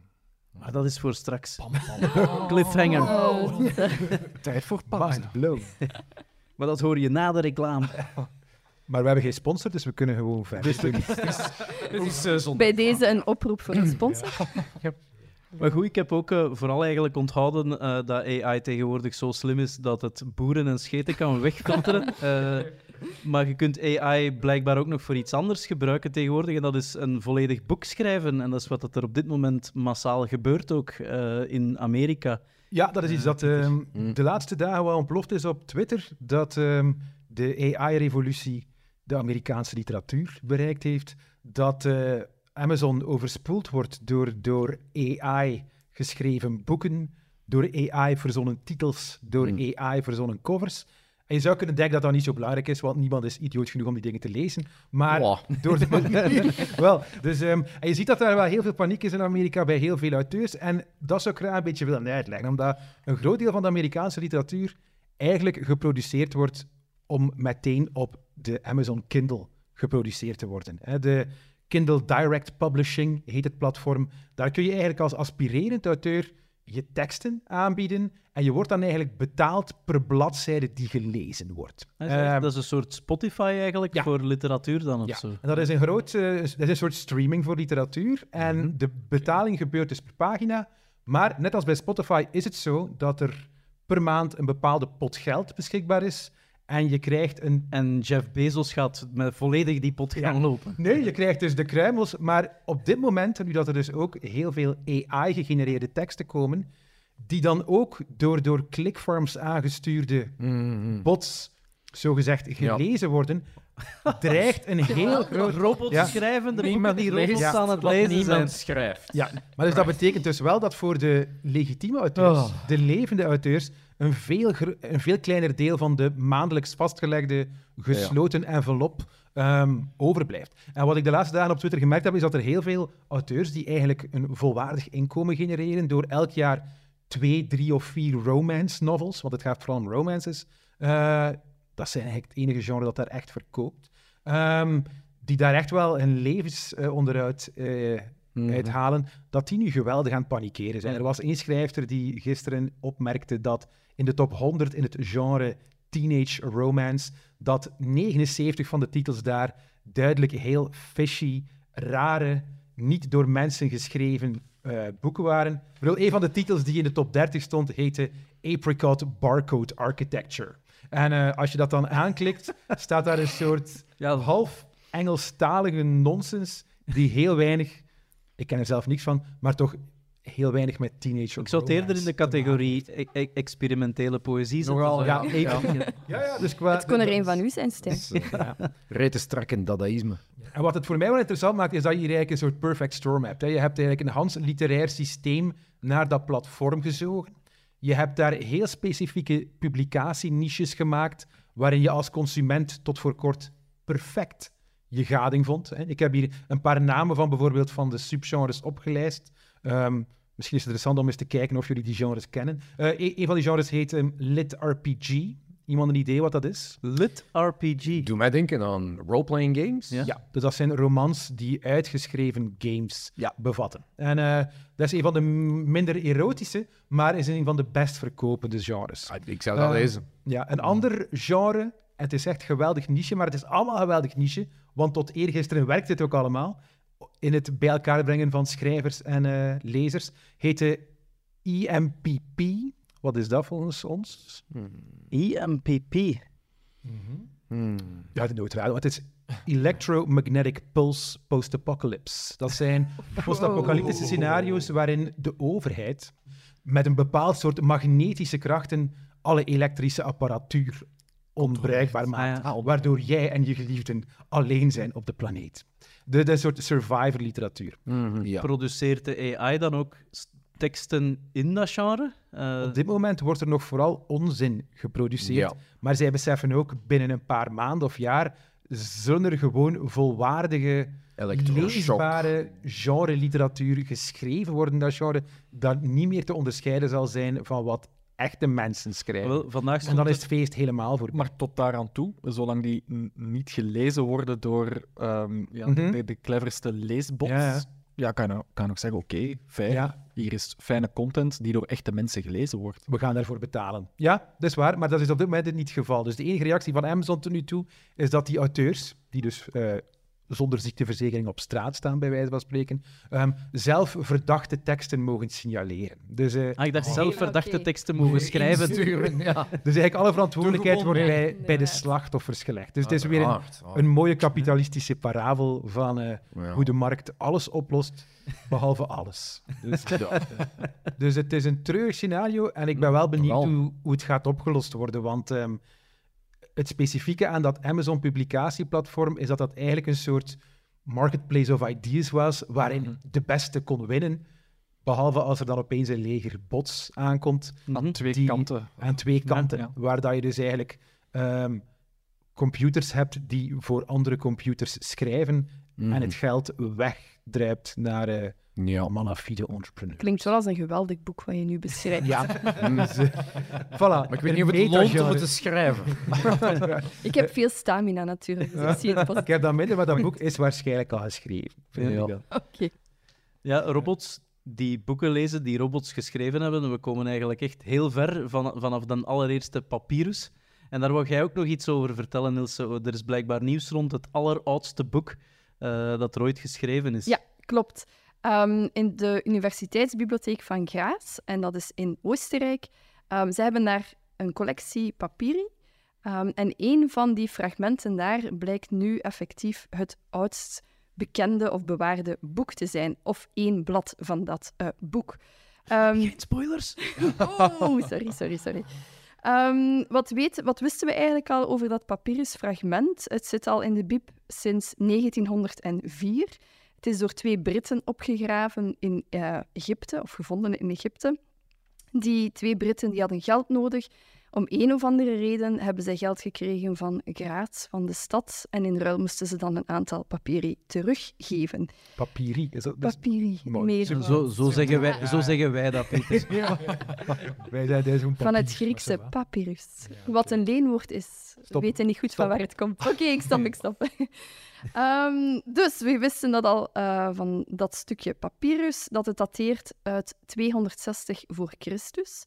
Maar dat is voor straks. Cliffhanger. Oh, Tijd voor pauze. Mind blown. Maar dat hoor je na de reclame. Maar we hebben geen sponsor, dus we kunnen gewoon verder. Het is eh, zondag. Bij deze een oproep voor een sponsor. Maar goed, ik heb ook eh, vooral eigenlijk onthouden eh, dat AI tegenwoordig zo slim is dat het boeren en scheten kan wegfilteren. Eh, maar je kunt AI blijkbaar ook nog voor iets anders gebruiken tegenwoordig. En dat is een volledig boek schrijven. En dat is wat dat er op dit moment massaal gebeurt ook eh, in Amerika. Ja, dat is iets dat ehm, de laatste dagen wel ontploft is op Twitter. Dat ehm, de AI-revolutie de Amerikaanse literatuur bereikt heeft. Dat eh, Amazon overspoeld wordt door, door AI geschreven boeken, door AI verzonnen titels, door AI verzonnen covers. En je zou kunnen denken dat dat niet zo belangrijk is, want niemand is idioot genoeg om die dingen te lezen. Maar Wow. door de manier... wel, dus, ehm, en je ziet dat er wel heel veel paniek is in Amerika bij heel veel auteurs. En dat zou ik graag een beetje willen uitleggen, omdat een groot deel van de Amerikaanse literatuur eigenlijk geproduceerd wordt om meteen op de Amazon Kindle geproduceerd te worden. De Kindle Direct Publishing heet het platform. Daar kun je eigenlijk als aspirerend auteur je teksten aanbieden en je wordt dan eigenlijk betaald per bladzijde die gelezen wordt. Dat is, Ehm, dat is een soort Spotify eigenlijk ja. voor literatuur dan of ja, zo. en dat is een groot, eh, dat is een soort streaming voor literatuur. En Mhm. de betaling gebeurt dus per pagina. Maar net als bij Spotify is het zo dat er per maand een bepaalde pot geld beschikbaar is. En je krijgt een. En Jeff Bezos gaat met volledig die pot gaan lopen. Nee, je krijgt dus de kruimels. Maar op dit moment, nu dat er dus ook heel veel AI-gegenereerde teksten komen, die dan ook door, door clickfarms aangestuurde bots, zogezegd, gelezen worden, dreigt een heel groot... Robots Ja. schrijven, Niemand die leest robots aan het lezen zijn. niemand schrijft. Ja, maar dus dat betekent dus wel dat voor de legitieme auteurs, Oh. de levende auteurs, een veel, een veel kleiner deel van de maandelijks vastgelegde gesloten envelop ehm, overblijft. En wat ik de laatste dagen op Twitter gemerkt heb, is dat er heel veel auteurs die eigenlijk een volwaardig inkomen genereren door elk jaar twee, drie of vier romance novels, want het gaat vooral om romances, eh, dat zijn eigenlijk het enige genre dat daar echt verkoopt, ehm, die daar echt wel hun levensonderhoud eh Mhm. uithalen, dat die nu geweldig aan het panikeren zijn. Er was één schrijfster die gisteren opmerkte dat in de top 100 in het genre teenage romance, dat 79 van de titels daar duidelijk heel fishy, rare, niet door mensen geschreven eh, boeken waren. Bedoel, een van de titels die in de top 30 stond, heette Apricot Barcode Architecture. En eh, als je dat dan aanklikt, staat daar een soort Ja, half Engelstalige nonsens die heel weinig, ik ken er zelf niks van, maar toch heel weinig met teenage ik zou het eerder in de categorie e- e- experimentele poëzie zetten. Nogal, zo. ja. Ja, ja, dus qua... Het kon er een van u zijn, Stijn. Dat is, eh, Rete strak in dadaïsme. En wat het voor mij wel interessant maakt, is dat je hier eigenlijk een soort perfect storm hebt. Hè. Je hebt eigenlijk een Hans literair systeem naar dat platform gezogen. Je hebt daar heel specifieke publicatieniches gemaakt, waarin je als consument tot voor kort perfect je gading vond. Hè. Ik heb hier een paar namen van bijvoorbeeld van de subgenres opgelijst. Ehm, misschien is het interessant om eens te kijken of jullie die genres kennen. Eh, een, een van die genres heet ehm, Lit RPG. Iemand een idee wat dat is? Lit RPG. Doe mij denken aan role-playing games. Ja. Ja, dus dat zijn romans die uitgeschreven games Ja. bevatten. En eh, dat is een van de minder erotische, maar is een van de best verkopende genres. Ah, Ik zou dat Eh, lezen. Ja, een ander genre, het is echt geweldig niche, maar het is allemaal geweldig niche, want tot eergisteren werkt dit ook allemaal. In het bij elkaar brengen van schrijvers en eh, lezers heette EMPP. Wat is dat volgens ons? EMPP. Hmm. Ja, de neutrale. Het is Electromagnetic Pulse Post-Apocalypse. Dat zijn post-apocalyptische scenario's waarin de overheid met een bepaald soort magnetische krachten alle elektrische apparatuur onbruikbaar maakt, Ah, waardoor jij en je geliefden alleen zijn op de planeet. De, de soort survivor-literatuur. Mhm, ja. Produceert de AI dan ook teksten in dat genre? Eh, Op dit moment wordt er nog vooral onzin geproduceerd. Ja. Maar zij beseffen ook, binnen een paar maanden of jaar zullen er gewoon volwaardige, leesbare genre-literatuur geschreven worden. Dat genre dat niet meer te onderscheiden zal zijn van wat echte mensen schrijven. wel, vandaag en dan is het- feest helemaal voor. Maar tot daaraan toe, zolang die niet gelezen worden door ehm, ja, Mhm. de, de cleverste leesbots, Ja, ja, ja. kan, je, kan je nog zeggen, oké, fijn, Ja. hier is fijne content die door echte mensen gelezen wordt. We gaan daarvoor betalen. Ja, dat is waar, maar dat is op dit moment niet het geval. Dus de enige reactie van Amazon tot nu toe is dat die auteurs, die dus eh, zonder ziekteverzekering op straat staan, bij wijze van spreken, ehm, zelf verdachte teksten mogen signaleren. Dus, eh, Ah, ik dacht Oh. zelf verdachte teksten mogen schrijven. Insturen, ja. dus eigenlijk alle verantwoordelijkheid wordt bij, bij de slachtoffers gelegd. Dus het is weer een. Ah. mooie kapitalistische parabel van eh, Ja. hoe de markt alles oplost, behalve alles. Dus, dus het is een treurig scenario en ik ben wel benieuwd hoe het gaat opgelost worden. Want ehm, het specifieke aan dat Amazon publicatieplatform is dat dat eigenlijk een soort marketplace of ideas was, waarin de beste kon winnen. Behalve als er dan opeens een leger bots aankomt Aan twee Die- kanten. aan twee kanten. ja. Waar dat je dus eigenlijk ehm, computers hebt die voor andere computers schrijven Mhm. en het geld wegdruipt naar eh Ja. malafide entrepreneurs. Klinkt wel als een geweldig boek wat je nu beschrijft. Ja, eh, voilà. Maar ik weet niet of het loont om het te schrijven. Ik heb veel stamina natuurlijk, dus ik zie het pas. Ik heb dat minder, maar dat boek is waarschijnlijk al geschreven. Ja. Oké. Ja, robots die boeken lezen, die robots geschreven hebben. We komen eigenlijk echt heel ver van, vanaf de allereerste papyrus. En daar wou jij ook nog iets over vertellen, Ilse. Er is blijkbaar nieuws rond het alleroudste boek eh, dat er ooit geschreven is. Ja, klopt. Ehm, in de Universiteitsbibliotheek van Graz, en dat is in Oostenrijk, um, ze hebben daar een collectie papieren. Ehm, en een van die fragmenten daar blijkt nu effectief het oudst bekende of bewaarde boek te zijn. Of één blad van dat eh, boek. Geen spoilers? Oh, sorry, sorry, sorry. Wat, weet, wat wisten we eigenlijk al over dat papyrusfragment? Het zit al in de Bib sinds 1904. Het is door twee Britten opgegraven in eh, Egypte, of gevonden in Egypte. Die twee Britten die hadden geld nodig. Om een of andere reden hebben zij geld gekregen van Graz, van de stad. En in ruil moesten ze dan een aantal papieri teruggeven. Papiri. Is dat, Papieri, mooi. meer Zo, zo, zeggen wij, zo zeggen wij dat. Ja. Wij zijn deze van het Griekse papyrus. Wat een leenwoord is. We weten niet goed Stop. van waar het komt. Oké, ik stop, ik stop. Ehm, dus we wisten dat al eh, van dat stukje papyrus, dat het dateert uit 260 voor Christus.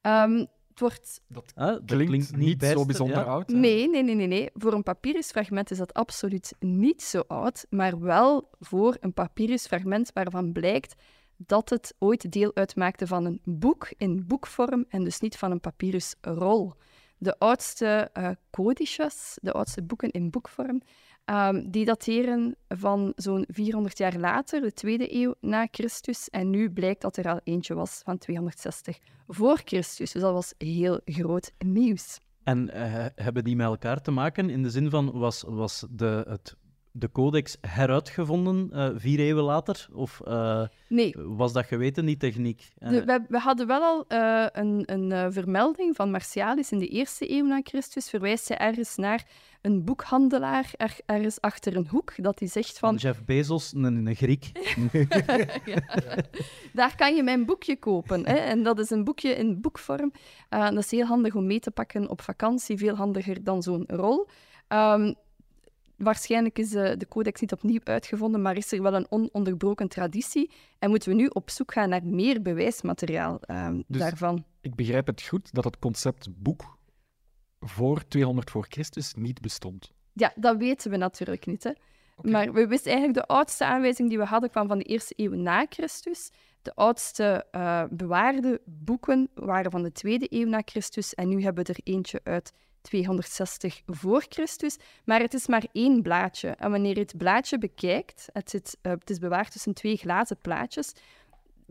Ehm, het wordt dat Klinkt, niet zo bijzonder ja. oud. hè? Nee, nee, nee, nee, nee. Voor een papyrusfragment is dat absoluut niet zo oud, maar wel voor een papyrusfragment waarvan blijkt dat het ooit deel uitmaakte van een boek in boekvorm en dus niet van een papyrusrol. De oudste eh codices, de oudste boeken in boekvorm, ehm, die dateren van zo'n 400 jaar later, de tweede eeuw na Christus. En nu blijkt dat er al eentje was van 260 voor Christus. Dus dat was heel groot nieuws. En eh, hebben die met elkaar te maken in de zin van, was, was de, het, de codex heruitgevonden eh, vier eeuwen later? Of eh, Nee, was dat geweten, die techniek? De- we, we hadden wel al een, een vermelding van Martialis in de eerste eeuw na Christus. Verwijst hij ergens naar een boekhandelaar er, ergens achter een hoek, dat hij zegt van van... Jeff Bezos, een, een Griek. Daar kan je mijn boekje kopen. Hè? En dat is een boekje in boekvorm. Eh, dat is heel handig om mee te pakken op vakantie, veel handiger dan zo'n rol. Ehm, waarschijnlijk is eh, de codex niet opnieuw uitgevonden, maar is er wel een ononderbroken traditie. En moeten we nu op zoek gaan naar meer bewijsmateriaal ehm, Dus- daarvan. Ik begrijp het goed dat het concept boek voor 200 voor Christus niet bestond. Ja, dat weten we natuurlijk niet. Hè. Maar we wisten eigenlijk de oudste aanwijzing die we hadden kwam van de eerste eeuw na Christus. De oudste eh, bewaarde boeken waren van de tweede eeuw na Christus. En nu hebben we er eentje uit 260 voor Christus. Maar het is maar één blaadje. En wanneer je het blaadje bekijkt, het, zit, eh, het is bewaard tussen twee glazen plaatjes,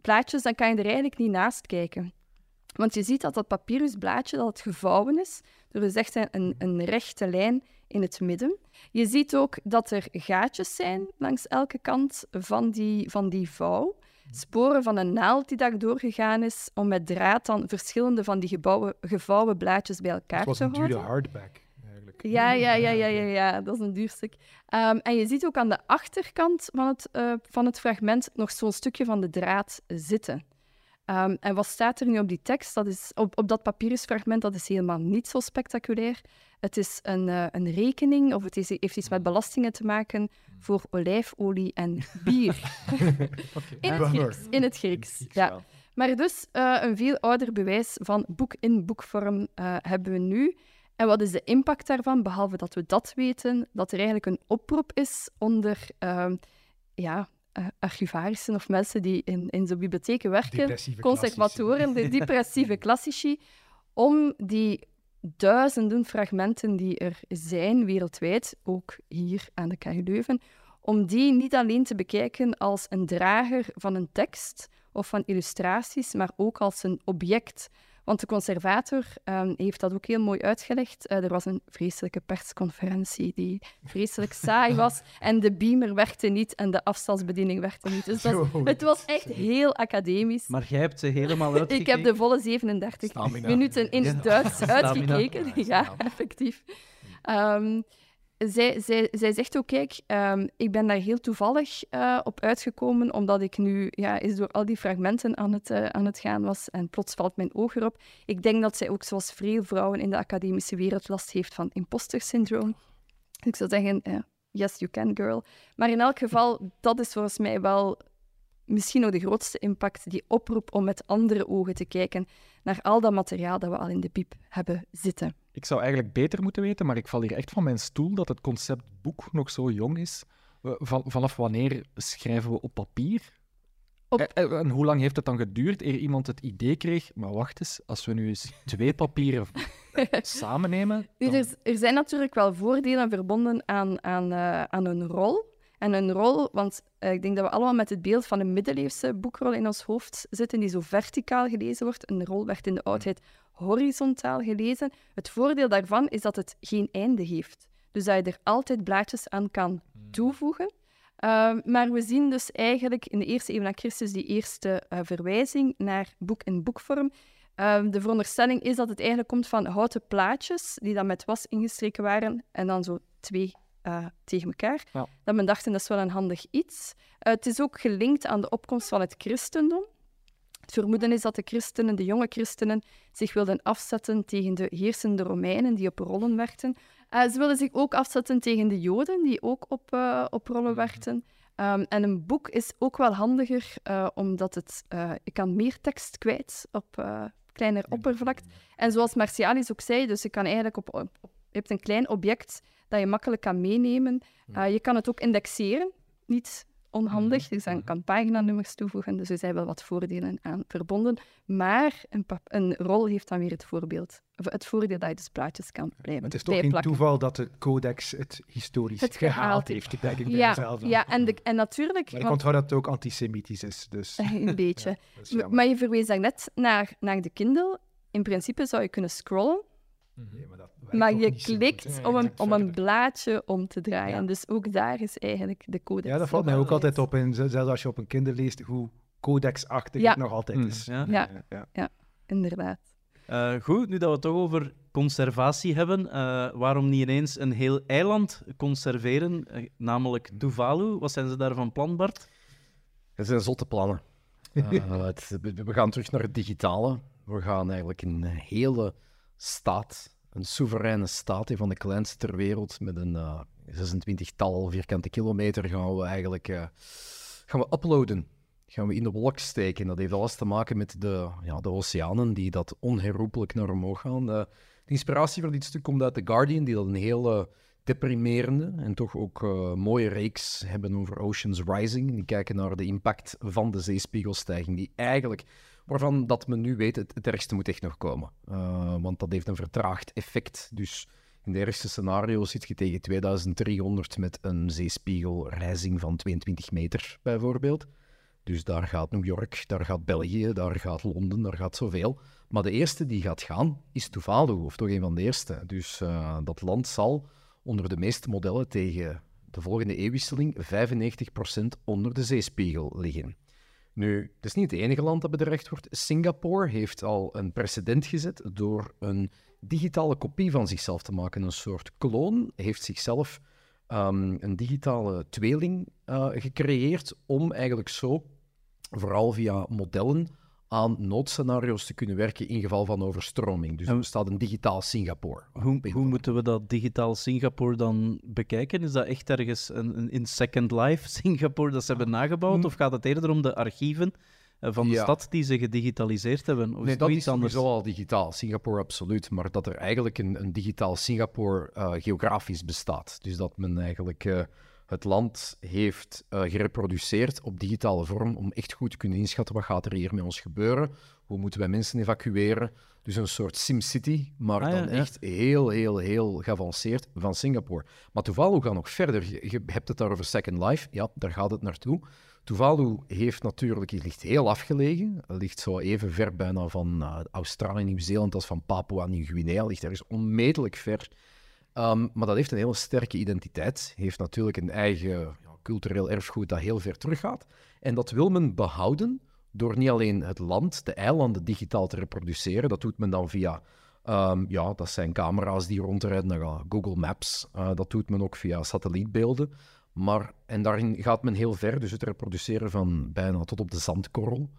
plaatjes, dan kan je er eigenlijk niet naast kijken. Want je ziet dat dat papyrusblaadje dat het gevouwen is, er is echt een, een rechte lijn in het midden. Je ziet ook dat er gaatjes zijn langs elke kant van die, van die vouw. Sporen van een naald die daar doorgegaan is om met draad dan verschillende van die gebouwen, gevouwen blaadjes bij elkaar Het was te een dure houden. hardback, eigenlijk. Ja, ja, ja, ja, ja, ja, dat is een duur stuk. Ehm, en je ziet ook aan de achterkant van het, eh, van het fragment nog zo'n stukje van de draad zitten. Ehm, en wat staat er nu op die tekst? Dat is, op, op dat papyrusfragment, dat is helemaal niet zo spectaculair. Het is een, eh, een rekening, of het is, heeft iets met belastingen te maken voor olijfolie en bier. in, het. Grieks, in het Grieks, ja. Maar dus eh, een veel ouder bewijs van boek in boekvorm eh, hebben we nu. En wat is de impact daarvan? Behalve dat we dat weten, dat er eigenlijk een oproep is onder ehm, ja, eh, archivarissen of mensen die in, in zo'n bibliotheken werken, conservatoren, de depressieve klassici, om die duizenden fragmenten die er zijn wereldwijd, ook hier aan de KU Leuven, om die niet alleen te bekijken als een drager van een tekst of van illustraties, maar ook als een object. Want de conservator ehm, heeft dat ook heel mooi uitgelegd. Eh, er was een vreselijke persconferentie die vreselijk saai was en de beamer werkte niet en de afstandsbediening werkte niet. Dus dat, het was echt heel academisch. Maar jij hebt ze helemaal uitgekeken. Ik heb de volle 37 Stamina. minuten in Ja, het Duits uitgekeken. Ja, effectief. Ehm, zij, zij, zij zegt ook, kijk, ehm, ik ben daar heel toevallig eh, op uitgekomen, omdat ik nu ja, eens door al die fragmenten aan het, eh, aan het gaan was en plots valt mijn oog erop. Ik denk dat zij ook, zoals veel vrouwen in de academische wereld, last heeft van imposter syndroom. Ik zou zeggen, eh, yes, you can, girl. Maar in elk geval, dat is volgens mij wel misschien ook de grootste impact, die oproep om met andere ogen te kijken naar al dat materiaal dat we al in de piep hebben zitten. Ik zou eigenlijk beter moeten weten, maar ik val hier echt van mijn stoel dat het concept boek nog zo jong is. Van, vanaf wanneer schrijven we op papier? Op- Eh, eh, En hoe lang heeft het dan geduurd eer iemand het idee kreeg? Maar wacht eens, als we nu eens twee papieren dan- er, er zijn natuurlijk wel voordelen verbonden aan, aan, eh, aan een rol. En een rol, want eh, ik denk dat we allemaal met het beeld van een middeleeuwse boekrol in ons hoofd zitten, die zo verticaal gelezen wordt. Een rol werd in de oudheid horizontaal gelezen. Het voordeel daarvan is dat het geen einde heeft. Dus dat je er altijd blaadjes aan kan toevoegen. Ehm, maar we zien dus eigenlijk in de eerste eeuw na Christus die eerste eh, verwijzing naar boek in boekvorm. Ehm, de veronderstelling is dat het eigenlijk komt van houten plaatjes die dan met was ingestreken waren en dan zo twee eh, tegen elkaar. Ja. Dat men dacht, en dat is wel een handig iets. Eh, het is ook gelinkt aan de opkomst van het christendom. Het vermoeden is dat de christenen, de jonge christenen, zich wilden afzetten tegen de heersende Romeinen die op rollen werkten. Eh, ze wilden zich ook afzetten tegen de Joden die ook op, op rollen werkten. Ehm, en een boek is ook wel handiger, omdat het, je kan meer tekst kwijt op kleiner oppervlakte. En zoals Martialis ook zei, dus je kan eigenlijk op, hebt een klein object dat je makkelijk kan meenemen. Eh, je kan het ook indexeren, niet onhandig. Dus je kan paginanummers toevoegen, dus er zijn wel wat voordelen aan verbonden. Maar een, een rol heeft dan weer het, voorbeeld, of het voordeel dat je dus plaatjes kan blijven Het is toch geen toeval dat de codex het historisch Het gehaald, gehaald heeft, denk ik bij Ja, mezelf ja en, de, en natuurlijk... Maar ik onthoud dat het ook antisemitisch is, dus... een beetje. maar je verwees daarnet naar, naar de Kindle. In principe zou je kunnen scrollen, Nee, maar dat maar je klikt om, een, om een blaadje om te draaien. Ja. Dus ook daar is eigenlijk de codex. Ja, dat valt mij ook altijd altijd. op. En zelfs als je op een kinder leest, hoe codexachtig Ja. het nog altijd Mm, is. ja. Ja. ja. Inderdaad. Eh, goed, nu dat we het toch over conservatie hebben, eh, waarom niet ineens een heel eiland conserveren, eh, namelijk Tuvalu? Wat zijn ze daar van plan, Bart? Dat zijn zotte plannen. Het- we gaan terug naar het digitale. We gaan eigenlijk een hele staat, een soevereine staat, een van de kleinste ter wereld, met een eh 26-tal vierkante kilometer, gaan we eigenlijk eh, gaan we uploaden. Gaan we in de wolk steken. Dat heeft alles te maken met de, ja, de oceanen die dat onherroepelijk naar omhoog gaan. Eh, de inspiratie voor dit stuk komt uit The Guardian, die dat een hele deprimerende en toch ook mooie reeks hebben over Oceans Rising. Die kijken naar de impact van de zeespiegelstijging, die eigenlijk, waarvan dat men nu weet, het, het ergste moet echt nog komen. Eh, want dat heeft een vertraagd effect. Dus in de ergste scenario zit je tegen 2300 met een zeespiegelrijzing van 22 meter, bijvoorbeeld. Dus daar gaat New York, daar gaat België, daar gaat Londen, daar gaat zoveel. Maar de eerste die gaat gaan is Tuvalu, of toch een van de eerste. Dus eh, dat land zal onder de meeste modellen tegen de volgende eeuwwisseling 95% onder de zeespiegel liggen. Nu, het is niet het enige land dat bedreigd wordt. Singapore heeft al een precedent gezet door een digitale kopie van zichzelf te maken. Een soort kloon heeft zichzelf ehm, een digitale tweeling eh, gecreëerd om eigenlijk zo, vooral via modellen, aan noodscenario's te kunnen werken in geval van overstroming. Dus er bestaat een digitaal Singapore. Hoe, hoe moeten we dat digitaal Singapore dan bekijken? Is dat echt ergens een, een in Second Life Singapore dat ze hebben nagebouwd? Of gaat het eerder om de archieven eh, van de Ja. stad die ze gedigitaliseerd hebben? Of Nee, dat is anders? sowieso al digitaal. Singapore absoluut. Maar dat er eigenlijk een, een digitaal Singapore eh, geografisch bestaat. Dus dat men eigenlijk eh, het land heeft eh, gereproduceerd op digitale vorm om echt goed te kunnen inschatten wat gaat er hier met ons gebeuren. Hoe moeten wij mensen evacueren? Dus een soort SimCity, maar Ah, dan ja. echt heel, heel, heel geavanceerd van Singapore. Maar Tuvalu gaat nog verder. Je, hebt het daar over Second Life. Ja, daar gaat het naartoe. Tuvalu heeft natuurlijk, het ligt heel afgelegen. Het ligt zo even ver bijna van eh, Australië, Nieuw-Zeeland als van Papua Nieuw-Guinea. ligt ergens onmetelijk ver. Ehm, maar dat heeft een hele sterke identiteit. Heeft natuurlijk een eigen ja, cultureel erfgoed dat heel ver teruggaat. En dat wil men behouden door niet alleen het land, de eilanden digitaal te reproduceren. Dat doet men dan via, ehm, ja, dat zijn camera's die rondrijden, Google Maps. Eh, dat doet men ook via satellietbeelden. Maar, en daarin gaat men heel ver, dus het reproduceren van bijna tot op de zandkorrel.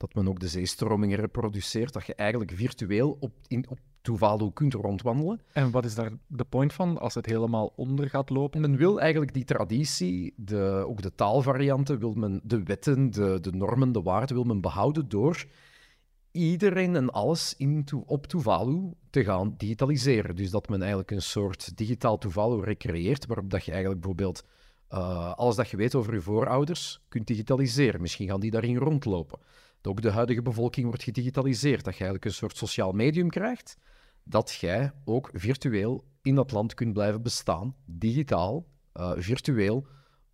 Dat men ook de zeestromingen reproduceert, dat je eigenlijk virtueel op, in, op Tuvalu kunt rondwandelen. En wat is daar de point van als het helemaal onder gaat lopen? Men wil eigenlijk die traditie, de, ook de taalvarianten, wil men, de wetten, de, de normen, de waarden, wil men behouden door iedereen en alles in, op Tuvalu te gaan digitaliseren. Dus dat men eigenlijk een soort digitaal Tuvalu recreëert, waarop dat je eigenlijk bijvoorbeeld eh, alles dat je weet over je voorouders kunt digitaliseren. Misschien gaan die daarin rondlopen. Ook de huidige bevolking wordt gedigitaliseerd. Dat je eigenlijk een soort sociaal medium krijgt, dat jij ook virtueel in dat land kunt blijven bestaan, digitaal, eh, virtueel,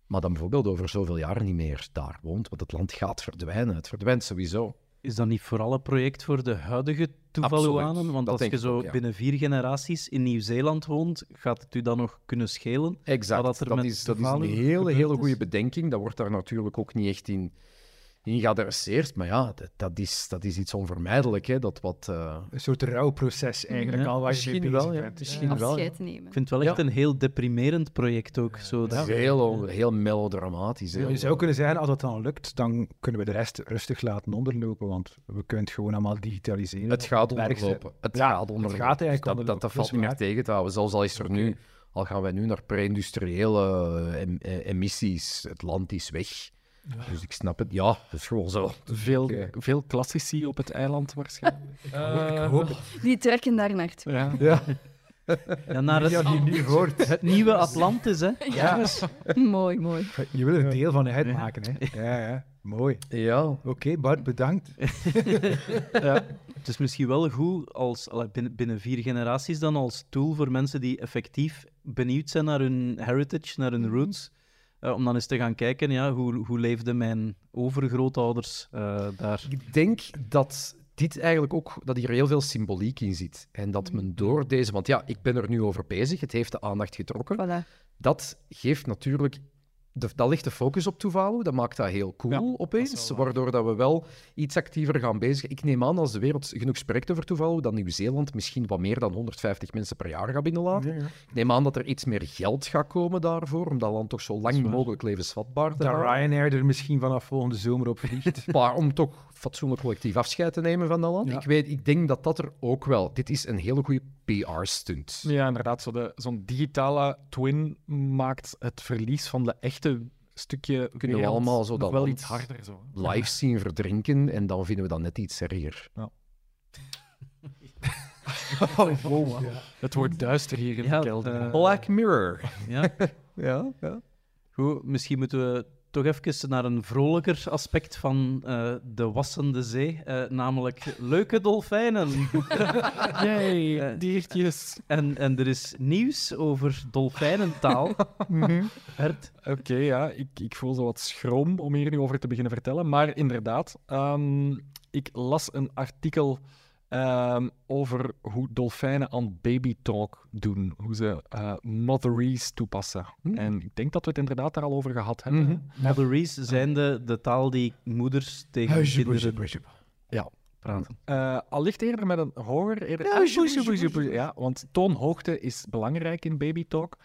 maar dan bijvoorbeeld over zoveel jaar niet meer daar woont, want het land gaat verdwijnen. Het verdwijnt sowieso. Is dat niet vooral een project voor de huidige Tuvaluanen? Want als je zo ook, ja. binnen vier generaties in Nieuw-Zeeland woont, gaat het u dan nog kunnen schelen? Exact. Er dat met is, dat is een hele, hele goede bedenking. Dat wordt daar natuurlijk ook niet echt in, in geadresseerd. Maar ja, dat, dat, is, dat is iets onvermijdelijk. Hè? Dat wat, eh, Een soort rouwproces eigenlijk Ja, al waar je mee bezig wel, ja. Misschien wel. Afscheid nemen. Ik vind het wel echt Ja. een heel deprimerend project ook. Zo dat dat, is heel, heel melodramatisch. Heel- je zou kunnen zeggen, als het dan lukt, dan kunnen we de rest rustig laten onderlopen, want we kunnen het gewoon allemaal digitaliseren. Het gaat onderlopen. Het Ja, gaat het onderlopen. gaat eigenlijk dat, dat, onderlopen, dat dat valt niet meer tegen te houden. Zelfs al is er nu, al gaan wij nu naar pre-industriële eh, em- eh, emissies, het land is weg. Dus ik snap het. Ja, het is gewoon zo. Veel, Oké. veel klassici op het eiland waarschijnlijk. Ik hoop het. Die trekken daar naartoe. Ja. Ja, ja, naar het, ja, die nu hoort. het nieuwe Atlantis, hè? Ja. mooi, mooi. Je wil er een deel van uitmaken, hè? Ja, ja. Mooi. Ja, Oké, Bart, bedankt. Het is misschien wel goed als, binnen, binnen vier generaties dan als tool voor mensen die effectief benieuwd zijn naar hun heritage, naar hun roots. Eh, om dan eens te gaan kijken, ja, hoe, hoe leefden mijn overgrootouders eh, daar? Ik denk dat dit eigenlijk ook, dat hier heel veel symboliek in zit. En dat men door deze, want ja, ik ben er nu over bezig, het heeft de aandacht getrokken. Voilà. Dat geeft natuurlijk, de, dat ligt de focus op Tuvalu, dat maakt dat heel cool opeens, waardoor dat we wel iets actiever gaan bezig. Ik neem aan, als de wereld genoeg spreekt over Tuvalu, dat Nieuw-Zeeland misschien wat meer dan 150 mensen per jaar gaat binnenlaten. Ik neem aan dat er iets meer geld gaat komen daarvoor, om dat land toch zo lang mogelijk levensvatbaar te Dat houden. Ryanair er misschien vanaf volgende zomer op vliegt. Maar om toch fatsoenlijk collectief afscheid te nemen van dat land. Ja. Ik, weet, ik denk dat dat er ook wel... Dit is een hele goede PR-stunt. Ja, inderdaad. zo de- Zo'n digitale twin maakt het verlies van de echte stukje Kunnen we allemaal zo dat wel iets harder. Zo. Live zien verdrinken en dan vinden we dat net iets erger. Het wordt duister hier in Ja, de kelder. eh, Black Mirror. Ja. Ja, ja. Goed, misschien moeten we toch even naar een vrolijker aspect van eh, de wassende zee, eh, namelijk leuke dolfijnen. Yay, Eh, diertjes. en, en er is nieuws over dolfijnentaal. Bert, Oké, ja, ik, ik voel zo wat schroom om hier nu over te beginnen vertellen. Maar inderdaad, ehm, ik las een artikel ehm, over hoe dolfijnen aan baby talk doen. Hoe ze eh motherese toepassen. En ik denk dat we het inderdaad daar al over gehad hebben. Mhm. Motherese zijn de, de taal die moeders tegen kinderen praten. Eh, allicht eerder met een hoger... Eerder... Ja, poes. ja, want toonhoogte is belangrijk in babytalk.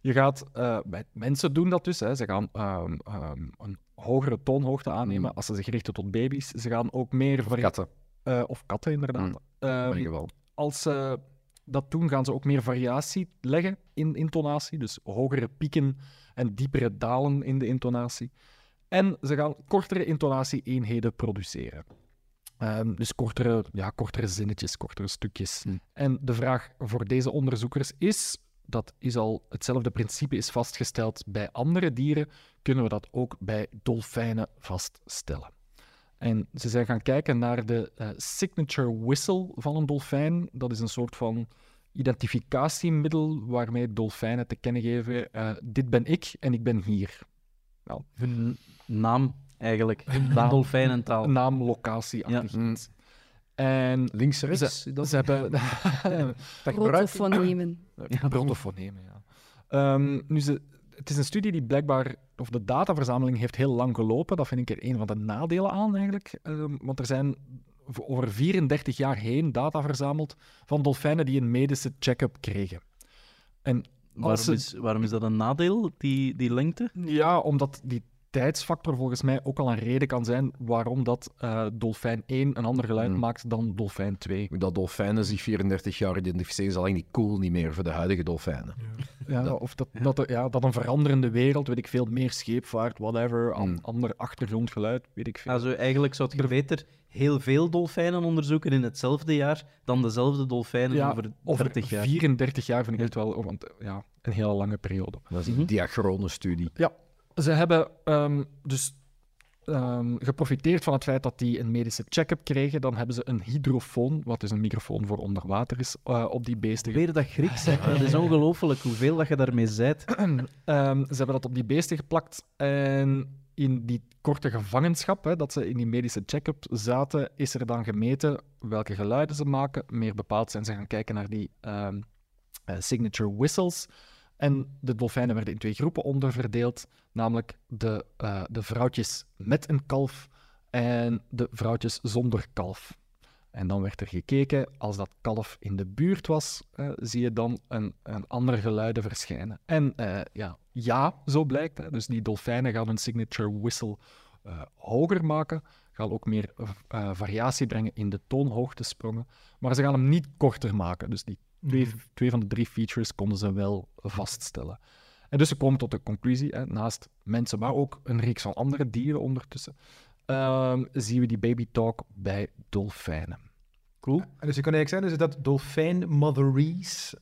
Je gaat... eh, mensen doen dat dus. Hè. Ze gaan ehm, ehm, een hogere toonhoogte aannemen als ze zich richten tot baby's. Ze gaan ook meer... vari- Eh, of katten, inderdaad. Mm. Ehm, in ieder geval. als ze dat doen, gaan ze ook meer variatie leggen in intonatie. Dus hogere pieken en diepere dalen in de intonatie. En ze gaan kortere intonatie-eenheden produceren. Ehm, dus kortere, ja, kortere zinnetjes, kortere stukjes. Hm. En de vraag voor deze onderzoekers is, dat is al hetzelfde principe is vastgesteld bij andere dieren, kunnen we dat ook bij dolfijnen vaststellen. En ze zijn gaan kijken naar de eh, signature whistle van een dolfijn. Dat is een soort van identificatiemiddel waarmee dolfijnen te kennen geven: eh, dit ben ik en ik ben hier. Hun naam eigenlijk, hun dolfijnentaal. Naam, locatie, Ja. iets. En Links, rechts. ze, dat ze hebben Protofonemen. ja, protofonemen, ja. Ehm, nu ze, het is een studie die blijkbaar, of de dataverzameling heeft heel lang gelopen. Dat vind ik er een van de nadelen aan eigenlijk. Ehm, want er zijn over 34 jaar heen data verzameld van dolfijnen die een medische check-up kregen. En Waarom ze- is, waarom is dat een nadeel, die, die lengte? ja, omdat die tijdsfactor volgens mij ook al een reden kan zijn waarom dat eh, dolfijn 1 een ander geluid Hmm. maakt dan dolfijn 2. Dat dolfijnen zich 34 jaar identificeren is alleen niet cool niet meer voor de huidige dolfijnen. Ja, of dat, dat, ja, dat een veranderende wereld, weet ik veel, meer scheepvaart, whatever, an- Hmm. ander achtergrondgeluid, weet ik veel. Also, eigenlijk zou je beter heel veel dolfijnen onderzoeken in hetzelfde jaar dan dezelfde dolfijnen Ja, over over 30 jaar. 34 jaar vind ik echt wel want, ja, een hele lange periode. Dat is een Mhm. diachrone studie. Ze hebben ehm, dus ehm, geprofiteerd van het feit dat die een medische check-up kregen. Dan hebben ze een hydrofoon, wat dus een microfoon voor onder water is, eh, op die beesten Weer dat Grieks, hè. Dat is ongelooflijk hoeveel dat je daarmee zijt. Ehm, ze hebben dat op die beesten geplakt en in die korte gevangenschap, hè, dat ze in die medische check-up zaten, is er dan gemeten welke geluiden ze maken. Meer bepaald zijn ze gaan kijken naar die eh, signature whistles. En de dolfijnen werden in twee groepen onderverdeeld, namelijk de, eh, de vrouwtjes met een kalf en de vrouwtjes zonder kalf. En dan werd er gekeken, als dat kalf in de buurt was, eh, zie je dan een, een andere geluiden verschijnen. En eh, ja, ja, zo blijkt. Dus die dolfijnen gaan hun signature whistle hoger maken, gaan ook meer variatie brengen in de toonhoogtesprongen, maar ze gaan hem niet korter maken. Dus die twee, twee van de drie features konden ze wel vaststellen. En dus ze komen tot de conclusie, hè, naast mensen, maar ook een reeks van andere dieren ondertussen, ehm, zien we die baby talk bij dolfijnen. Cool. En dus je kan eigenlijk zeggen dus dat dolfijn motheries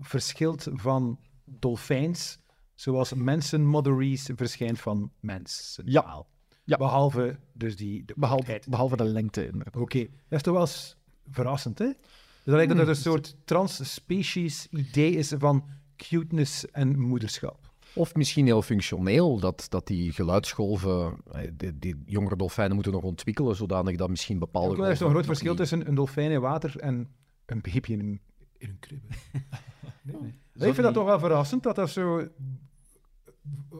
verschilt van dolfijns, zoals mensen motheries verschijnt van mensen. Ja. Ja. Behalve dus die... De Behalve, behalve de lengte, inderdaad. Oké, dat is toch wel eens verrassend, hè? Dus dat lijkt dat er een soort transspecies idee is van cuteness en moederschap. Of misschien heel functioneel, dat, dat die geluidsgolven, eh, die, die jongere dolfijnen moeten nog ontwikkelen, zodanig dat misschien bepaalde Er is toch een groot verschil niet- tussen een dolfijn in water en een baby in een, in een kribbe. Nee, nee. Ik vind dat toch wel verrassend dat dat zo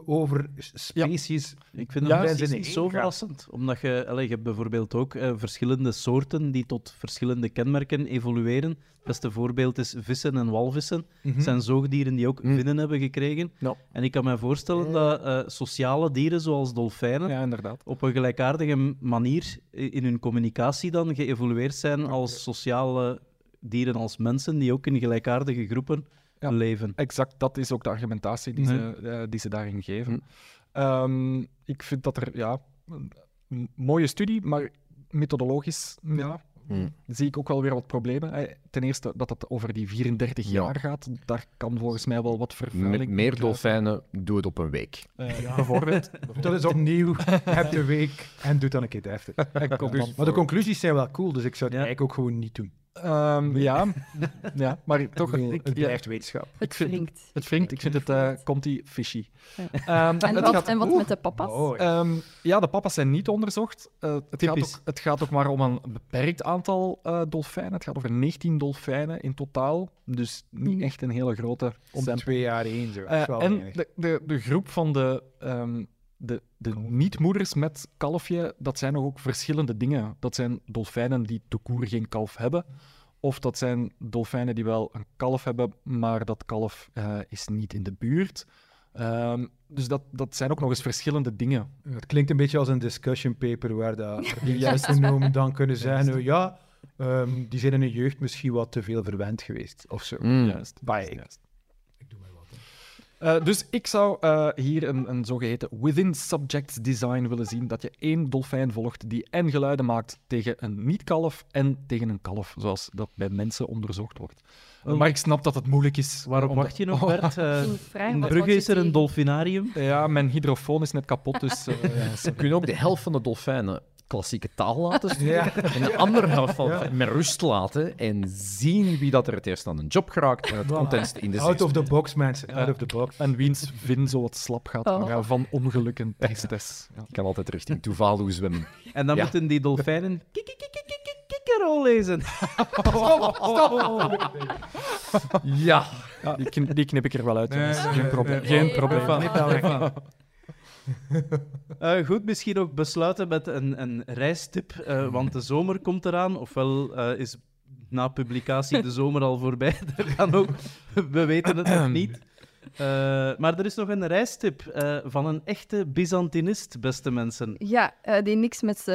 over species... Ik vind Ja, het ze niet zo gaat. verrassend. Omdat je, allee, je hebt bijvoorbeeld ook eh, verschillende soorten die tot verschillende kenmerken evolueren. Het beste voorbeeld is vissen en walvissen. Mhm. Het zijn zoogdieren die ook Mm. vinnen hebben gekregen. Ja. En ik kan me voorstellen dat eh, sociale dieren zoals dolfijnen Ja, inderdaad. op een gelijkaardige manier in hun communicatie dan geëvolueerd zijn als sociale dieren als mensen die ook in gelijkaardige groepen Ja. leven. Exact, dat is ook de argumentatie die, Nee. ze, eh, die ze daarin geven. Hm. Ehm, ik vind dat er, ja, een, mooie studie, maar methodologisch, ja, Hm. zie ik ook wel weer wat problemen. Eh, Ten eerste dat het over die 34 Ja. jaar gaat, daar kan volgens mij wel wat vervuiling Met meer dolfijnen, doe het op een week. Eh, Bijvoorbeeld. Dat is opnieuw, heb de week en doe dan een keer deftig. Dus, maar de conclusies zijn wel cool, dus ik zou het Ja. eigenlijk ook gewoon niet doen. Ehm, ja, ja, maar toch, Ik bedoel, ik, het blijft wetenschap. Het wringt. het wringt. Ik vind het uh, Conti fishy. Ja. Ehm, En wat, gaat- en wat Oeh. met de papa's? Oh, Ehm, ja, de papa's zijn niet onderzocht. Eh, het, gaat ook, het gaat ook maar om een beperkt aantal eh, dolfijnen. Het gaat over 19 dolfijnen in totaal. Dus niet Mhm. echt een hele grote om twee jaar heen. Zo. Eh, en de, de, de groep van de, ehm, de, de niet-moeders met kalfje, dat zijn nog ook verschillende dingen. Dat zijn dolfijnen die toekoer geen kalf hebben. Of dat zijn dolfijnen die wel een kalf hebben, maar dat kalf eh, is niet in de buurt. Ehm, dus dat, dat zijn ook nog eens verschillende dingen. Het klinkt een beetje als een discussion paper waar dat Juist. juist dan kunnen zeggen, oh, ja, ehm, die zijn in hun jeugd misschien wat te veel verwend geweest, of zo. Mm. Juist. Bye. juist. Eh, dus ik zou eh, hier een, een zogeheten within subjects design willen zien, dat je één dolfijn volgt die en geluiden maakt tegen een niet-kalf en tegen een kalf, zoals dat bij mensen onderzocht wordt. Eh, maar ik snap dat het moeilijk is. Waarop om- wacht je nog, Bert? Eh, in Brugge is er een dolfinarium. Ja, mijn hydrofoon is net kapot, dus... eh, ja, We kunnen ook de helft van de dolfijnen klassieke taal laten Ja. en de andere helft van, Ja. met rust laten en zien wie dat er het eerst aan een job geraakt en het contentste in de Out of the box, mensen. Out of the box. en wiens vin zo wat slap gaat Oh. van ongeluk en tristesse. Ja. Ik kan altijd richting Tuvalu zwemmen. En dan Ja. moeten die dolfijnen kik- kik- kik- kik- kik- kikkerol lezen. Ja. Ja, die, kn- die knip ik er wel uit. Nee, Geen nee, probleem. nee. Geen Nee. probleem. Eh, goed, misschien ook besluiten met een, een reistip, eh, want de zomer komt eraan. Ofwel eh, is na publicatie de zomer al voorbij. Dat kan ook. We weten het nog niet. Maar er is nog een reistip van een echte Byzantinist, beste mensen. Ja, die niks met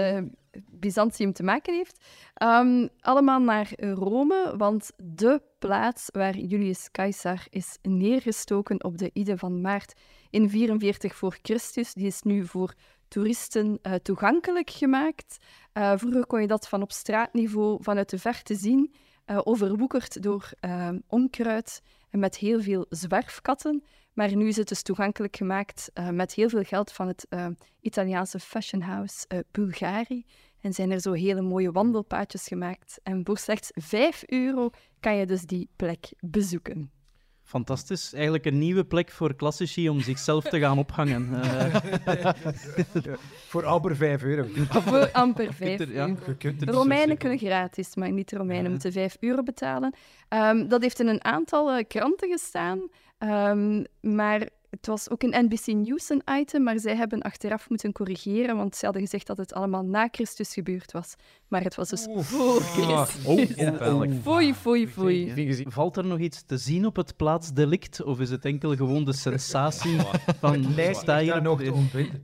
Byzantium te maken heeft. Ehm, allemaal naar Rome, want de plaats waar Julius Caesar is neergestoken op de Ide van Maart in 44 voor Christus, die is nu voor toeristen eh, toegankelijk gemaakt. Eh, vroeger kon je dat van op straatniveau vanuit de verte zien, eh, overwoekerd door eh, onkruid en met heel veel zwerfkatten. Maar nu is het dus toegankelijk gemaakt met heel veel geld van het Italiaanse fashion house Bulgari. En zijn er zo hele mooie wandelpaadjes gemaakt. En voor slechts 5 euro kan je dus die plek bezoeken. Fantastisch. Eigenlijk een nieuwe plek voor klassici om zichzelf te gaan ophangen. Eh, Voor amper 5 euro. Voor amper 5 er- ja. euro. Je kunt er De Romeinen kunnen gratis, maar niet de Romeinen moeten 5 euro betalen. Ehm, dat heeft in een aantal eh, kranten gestaan, Ehm, maar het was ook in NBC News een item, maar zij hebben achteraf moeten corrigeren, want ze hadden gezegd dat het allemaal na Christus gebeurd was. Maar het was dus voor Christus. Oh. Foei, foei, foei. Valt er nog iets te zien op het plaatsdelict? Of is het enkel gewoon de sensatie van lijst sta op nog.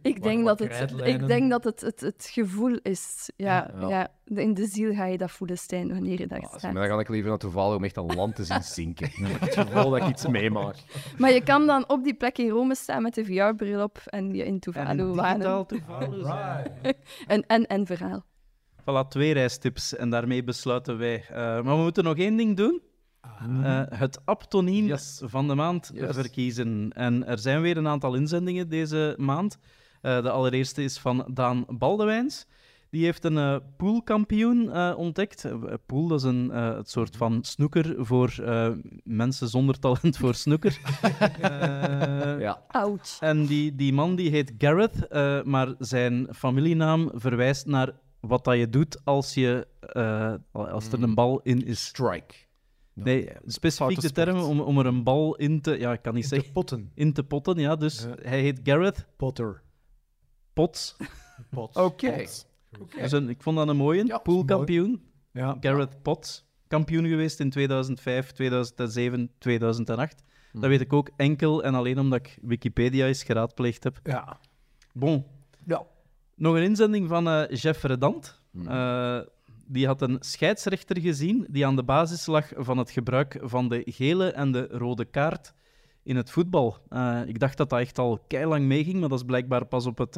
Ik denk dat het, ik denk dat het, het, het gevoel is. Ja, Ja. ja. In de ziel ga je dat voelen, Stijn, wanneer je daar Ah, staat. maar dan ga ik liever naar toevallig om echt een land te zien zinken. Het gevoel dat ik iets meemaak. Maar je kan dan op die plek in Rome staan met de VR-bril op en je in En Tuvalu een wanen. digitaal Tuvalu zijn. Een en-en verhaal. Voilà, twee reistips. En daarmee besluiten wij. Eh, maar we moeten nog één ding doen. Eh, het aptoniem Yes. van de maand Yes. verkiezen. En er zijn weer een aantal inzendingen deze maand. Eh, de allereerste is van Daan Baldewijns. Die heeft een eh, poolkampioen eh, ontdekt. Eh, pool, dat is een eh, het soort van snoeker voor eh, mensen zonder talent voor snoeker. Eh, Ja. Ouch. en die, die man die heet Gareth, eh, maar zijn familienaam verwijst naar wat dat je doet als, je, eh, als er een bal in is. Strike. Nee, specifiek de term om, om er een bal in te... Ja, ik kan niet De zeggen... potten. In te potten, ja. Dus hij heet Gareth Potter. Potts. Pot. Oké. Dus een- ik vond dat een mooie. Ja, Poolkampioen. Ja. Gareth Potts. Kampioen geweest in 2005, 2007, 2008. Hm. Dat weet ik ook enkel en alleen omdat ik Wikipedia eens geraadpleegd heb. Ja. Bon. Ja. Nog een inzending van eh, Jeff Redant. Hm. Eh, die had een scheidsrechter gezien die aan de basis lag van het gebruik van de gele en de rode kaart in het voetbal. Eh, ik dacht dat dat echt al lang meeging, maar dat is blijkbaar pas op het,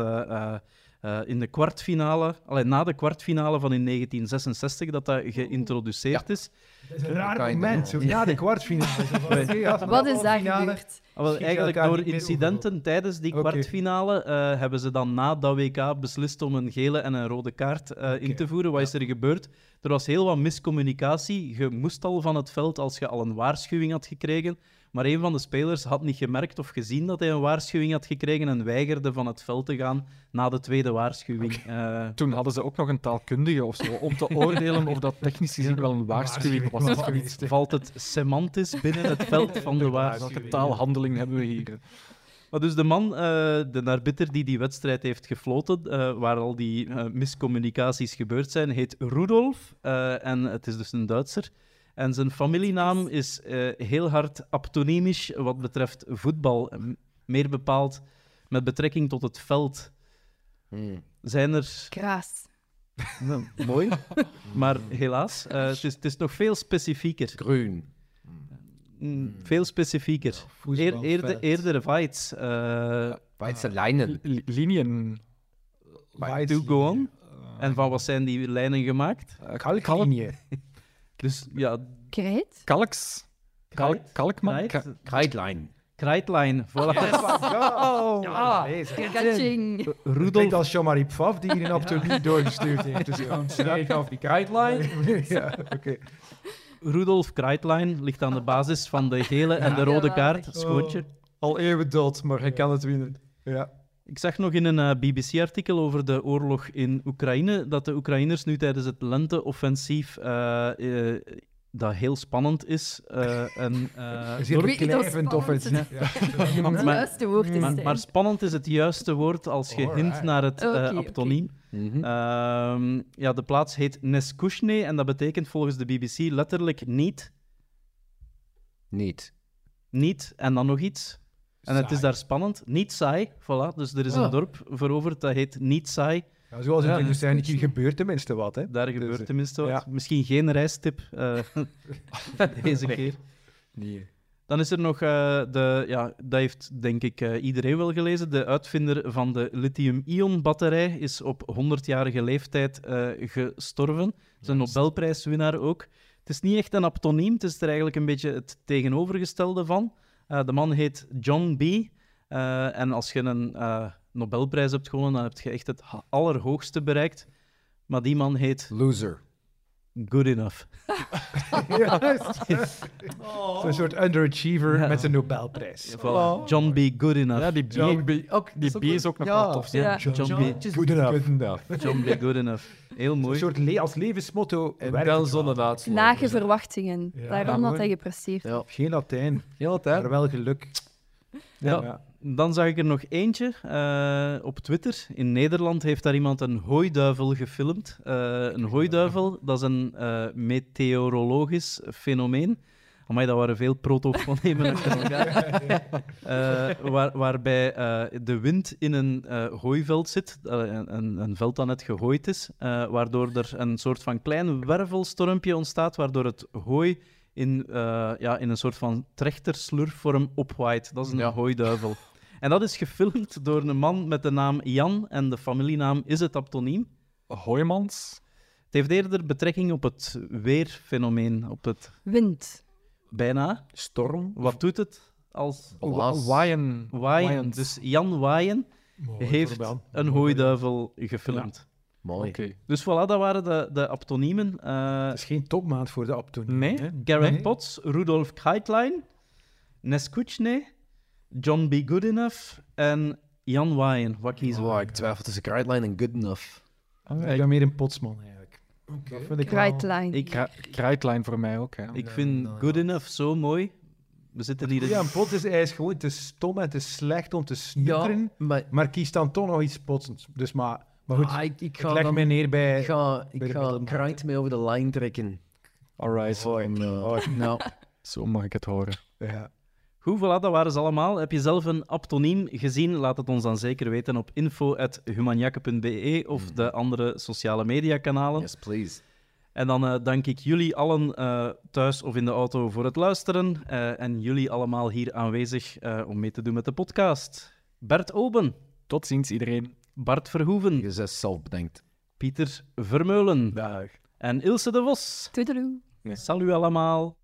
eh, in de kwartfinale, allee, na de kwartfinale van in 1966 dat dat geïntroduceerd is. Dat is een raar moment. Zo, na de kwartfinale. Zo ja, Wat is daar gebeurd? Ah, wel, eigenlijk door incidenten tijdens die kwartfinale eh, hebben ze dan na dat WK beslist om een gele en een rode kaart eh, in te voeren. Wat is er gebeurd? Er was heel wat miscommunicatie. Je moest al van het veld als je al een waarschuwing had gekregen. Maar een van de spelers had niet gemerkt of gezien dat hij een waarschuwing had gekregen en weigerde van het veld te gaan na de tweede waarschuwing. Eh, Toen hadden ze ook nog een taalkundige of zo, om te oordelen of dat technisch gezien wel een waarschuwing was. Of valt het semantisch binnen het veld van de waarschuwing? Welke taalhandeling hebben we hier? Maar dus de man, eh, de arbiter die die wedstrijd heeft gefloten, eh, waar al die miscommunicaties gebeurd zijn, heet Rudolf. eh, en het is dus een Duitser. En zijn familienaam is eh, heel hard aptonemisch wat betreft voetbal. M- Meer bepaald met betrekking tot het veld. Hm. Zijn er... Kraas. Nou, mooi. Maar helaas, eh, het, is, het is nog veel specifieker. Groen. Mm, veel specifieker. Eer, eerder, eerder Weitz. eh Weidse lijnen. Li- Linien. To go on. En van wat zijn die lijnen gemaakt? Kalklinie. Dus ja, Krijt? Kalks. Kalk, kalkman. Krijt- Krijtlijn. Krijtlijn. Voilà. Oh, Ja. Kaching. Klinkt Rudolf, als Jean-Marie Pfaff die hier een aptoluut doorgestuurd heeft. Dus gewoon snel af die guideline. ja, oké. Rudolf Krijtlijn ligt aan de basis van de gele en de rode kaart. Schootje. Al eeuwen dood, maar hij kan het winnen. Ja. Ik zag nog in een eh, BBC-artikel over de oorlog in Oekraïne dat de Oekraïners nu tijdens het lenteoffensief eh, eh, dat heel spannend is. eh, en, eh, Zeer door- weet niet of offensief. Ja. Het Maar- juiste woord is maar, spannend is het juiste woord als je hint naar het oké. aptoniem. Mhm. Ehm, ja, de plaats heet Neskushne en dat betekent volgens de BBC letterlijk niet, Niet. niet en dan nog iets. En het is daar spannend. Niet saai, voilà. Dus er is een Ah. dorp veroverd dat heet Niet saai. Ja, zoals in Ja. de Woestijn hier gebeurt tenminste wat. Hè. Daar Dus, gebeurt eh, tenminste wat. ja. Misschien geen reistip eh, deze keer. Nee. Dan is er nog, eh, de, ja, dat heeft denk ik eh, iedereen wel gelezen. De uitvinder van de lithium-ion-batterij is op 100-jarige leeftijd eh, gestorven. Is een Nobelprijswinnaar ook. Het is niet echt een aptoniem, het is er eigenlijk een beetje het tegenovergestelde van. Eh, de man heet John B. Eh, en als je een eh, Nobelprijs hebt gewonnen, dan heb je echt het allerhoogste bereikt. Maar die man heet Loser. Good Enough. Zo'n soort underachiever Ja. met een Nobelprijs. Voilà. John B. Good Enough. Ja, die B, John B. Ook, die B is ook nog wel tof. Ja. John, B. Good enough. Good enough. John B. Good Enough. Heel Een mooi. soort le- als levensmotto. En dan zonder uitslag. Lage verwachtingen. Ja. Daarom mooi. hij gepresteerd. Ja. Geen Latijn, Heel de tijd. maar wel geluk. Ja. Dan zag ik er nog eentje eh, op Twitter. In Nederland heeft daar iemand een hooiduivel gefilmd. Eh, een hooiduivel, dat is een eh, meteorologisch fenomeen. Amai, dat waren veel protofonemen achter elkaar. Eh, waar, waarbij eh, de wind in een eh, hooiveld zit, een, een, veld dat net gehooid is, eh, waardoor er een soort van klein wervelstormpje ontstaat, waardoor het hooi in, eh, ja, in een soort van trechterslurfvorm opwaait. Dat is een Ja. hooiduivel. En dat is gefilmd door een man met de naam Jan en de familienaam is het aptoniem. Hoijmans. Het heeft eerder betrekking op het weerfenomeen, op het Wind. bijna. Storm. Wat doet het als. Waaien. waaien? Dus Jan Waaien Mooi heeft een hooiduivel gefilmd. Mooi. Oké. Dus voilà, dat waren de, de aptoniemen. Eh, Het is geen topmaand voor de aptoniem. Nee. hè? Nee. Potts, Rudolf Keitlein, Neskuchne, John B. Goodenough en Jan Waaien. Wat kiezen we? Wow, ik twijfel tussen Guideline en Good Enough. Ik ben meer een potsman eigenlijk. Dat vind ik wel- Krijtlijn. Ik, Kra- Krijtlijn voor mij ook. Hè. ik vind Goodenough zo mooi. We zitten hier... Ja, een pot is, hij is gewoon te stom en te slecht om te snutteren. maar Maar kies dan toch nog iets potsends. Dus maar, maar goed, ah, ik, ik ik ga, leg dan, me neer bij... ik ga, ik bij ga. Krijt mee over de lijn trekken. Alright. En, eh, nou, Zo mag ik het horen. Ja. Goed, voilà, dat waren ze allemaal. Heb je zelf een aptoniem gezien? Laat het ons dan zeker weten op info.humanjakke.be of de andere sociale mediakanalen. yes, please. En dan eh, dank ik jullie allen eh, thuis of in de auto voor het luisteren. eh, en jullie allemaal hier aanwezig eh, om mee te doen met de podcast. Bert Oben, Tot ziens iedereen. Bart Verhoeven, Je zes zelf bedenkt. Pieter Vermeulen Dag. en Ilse de Vos. Toedeloe. Salut allemaal.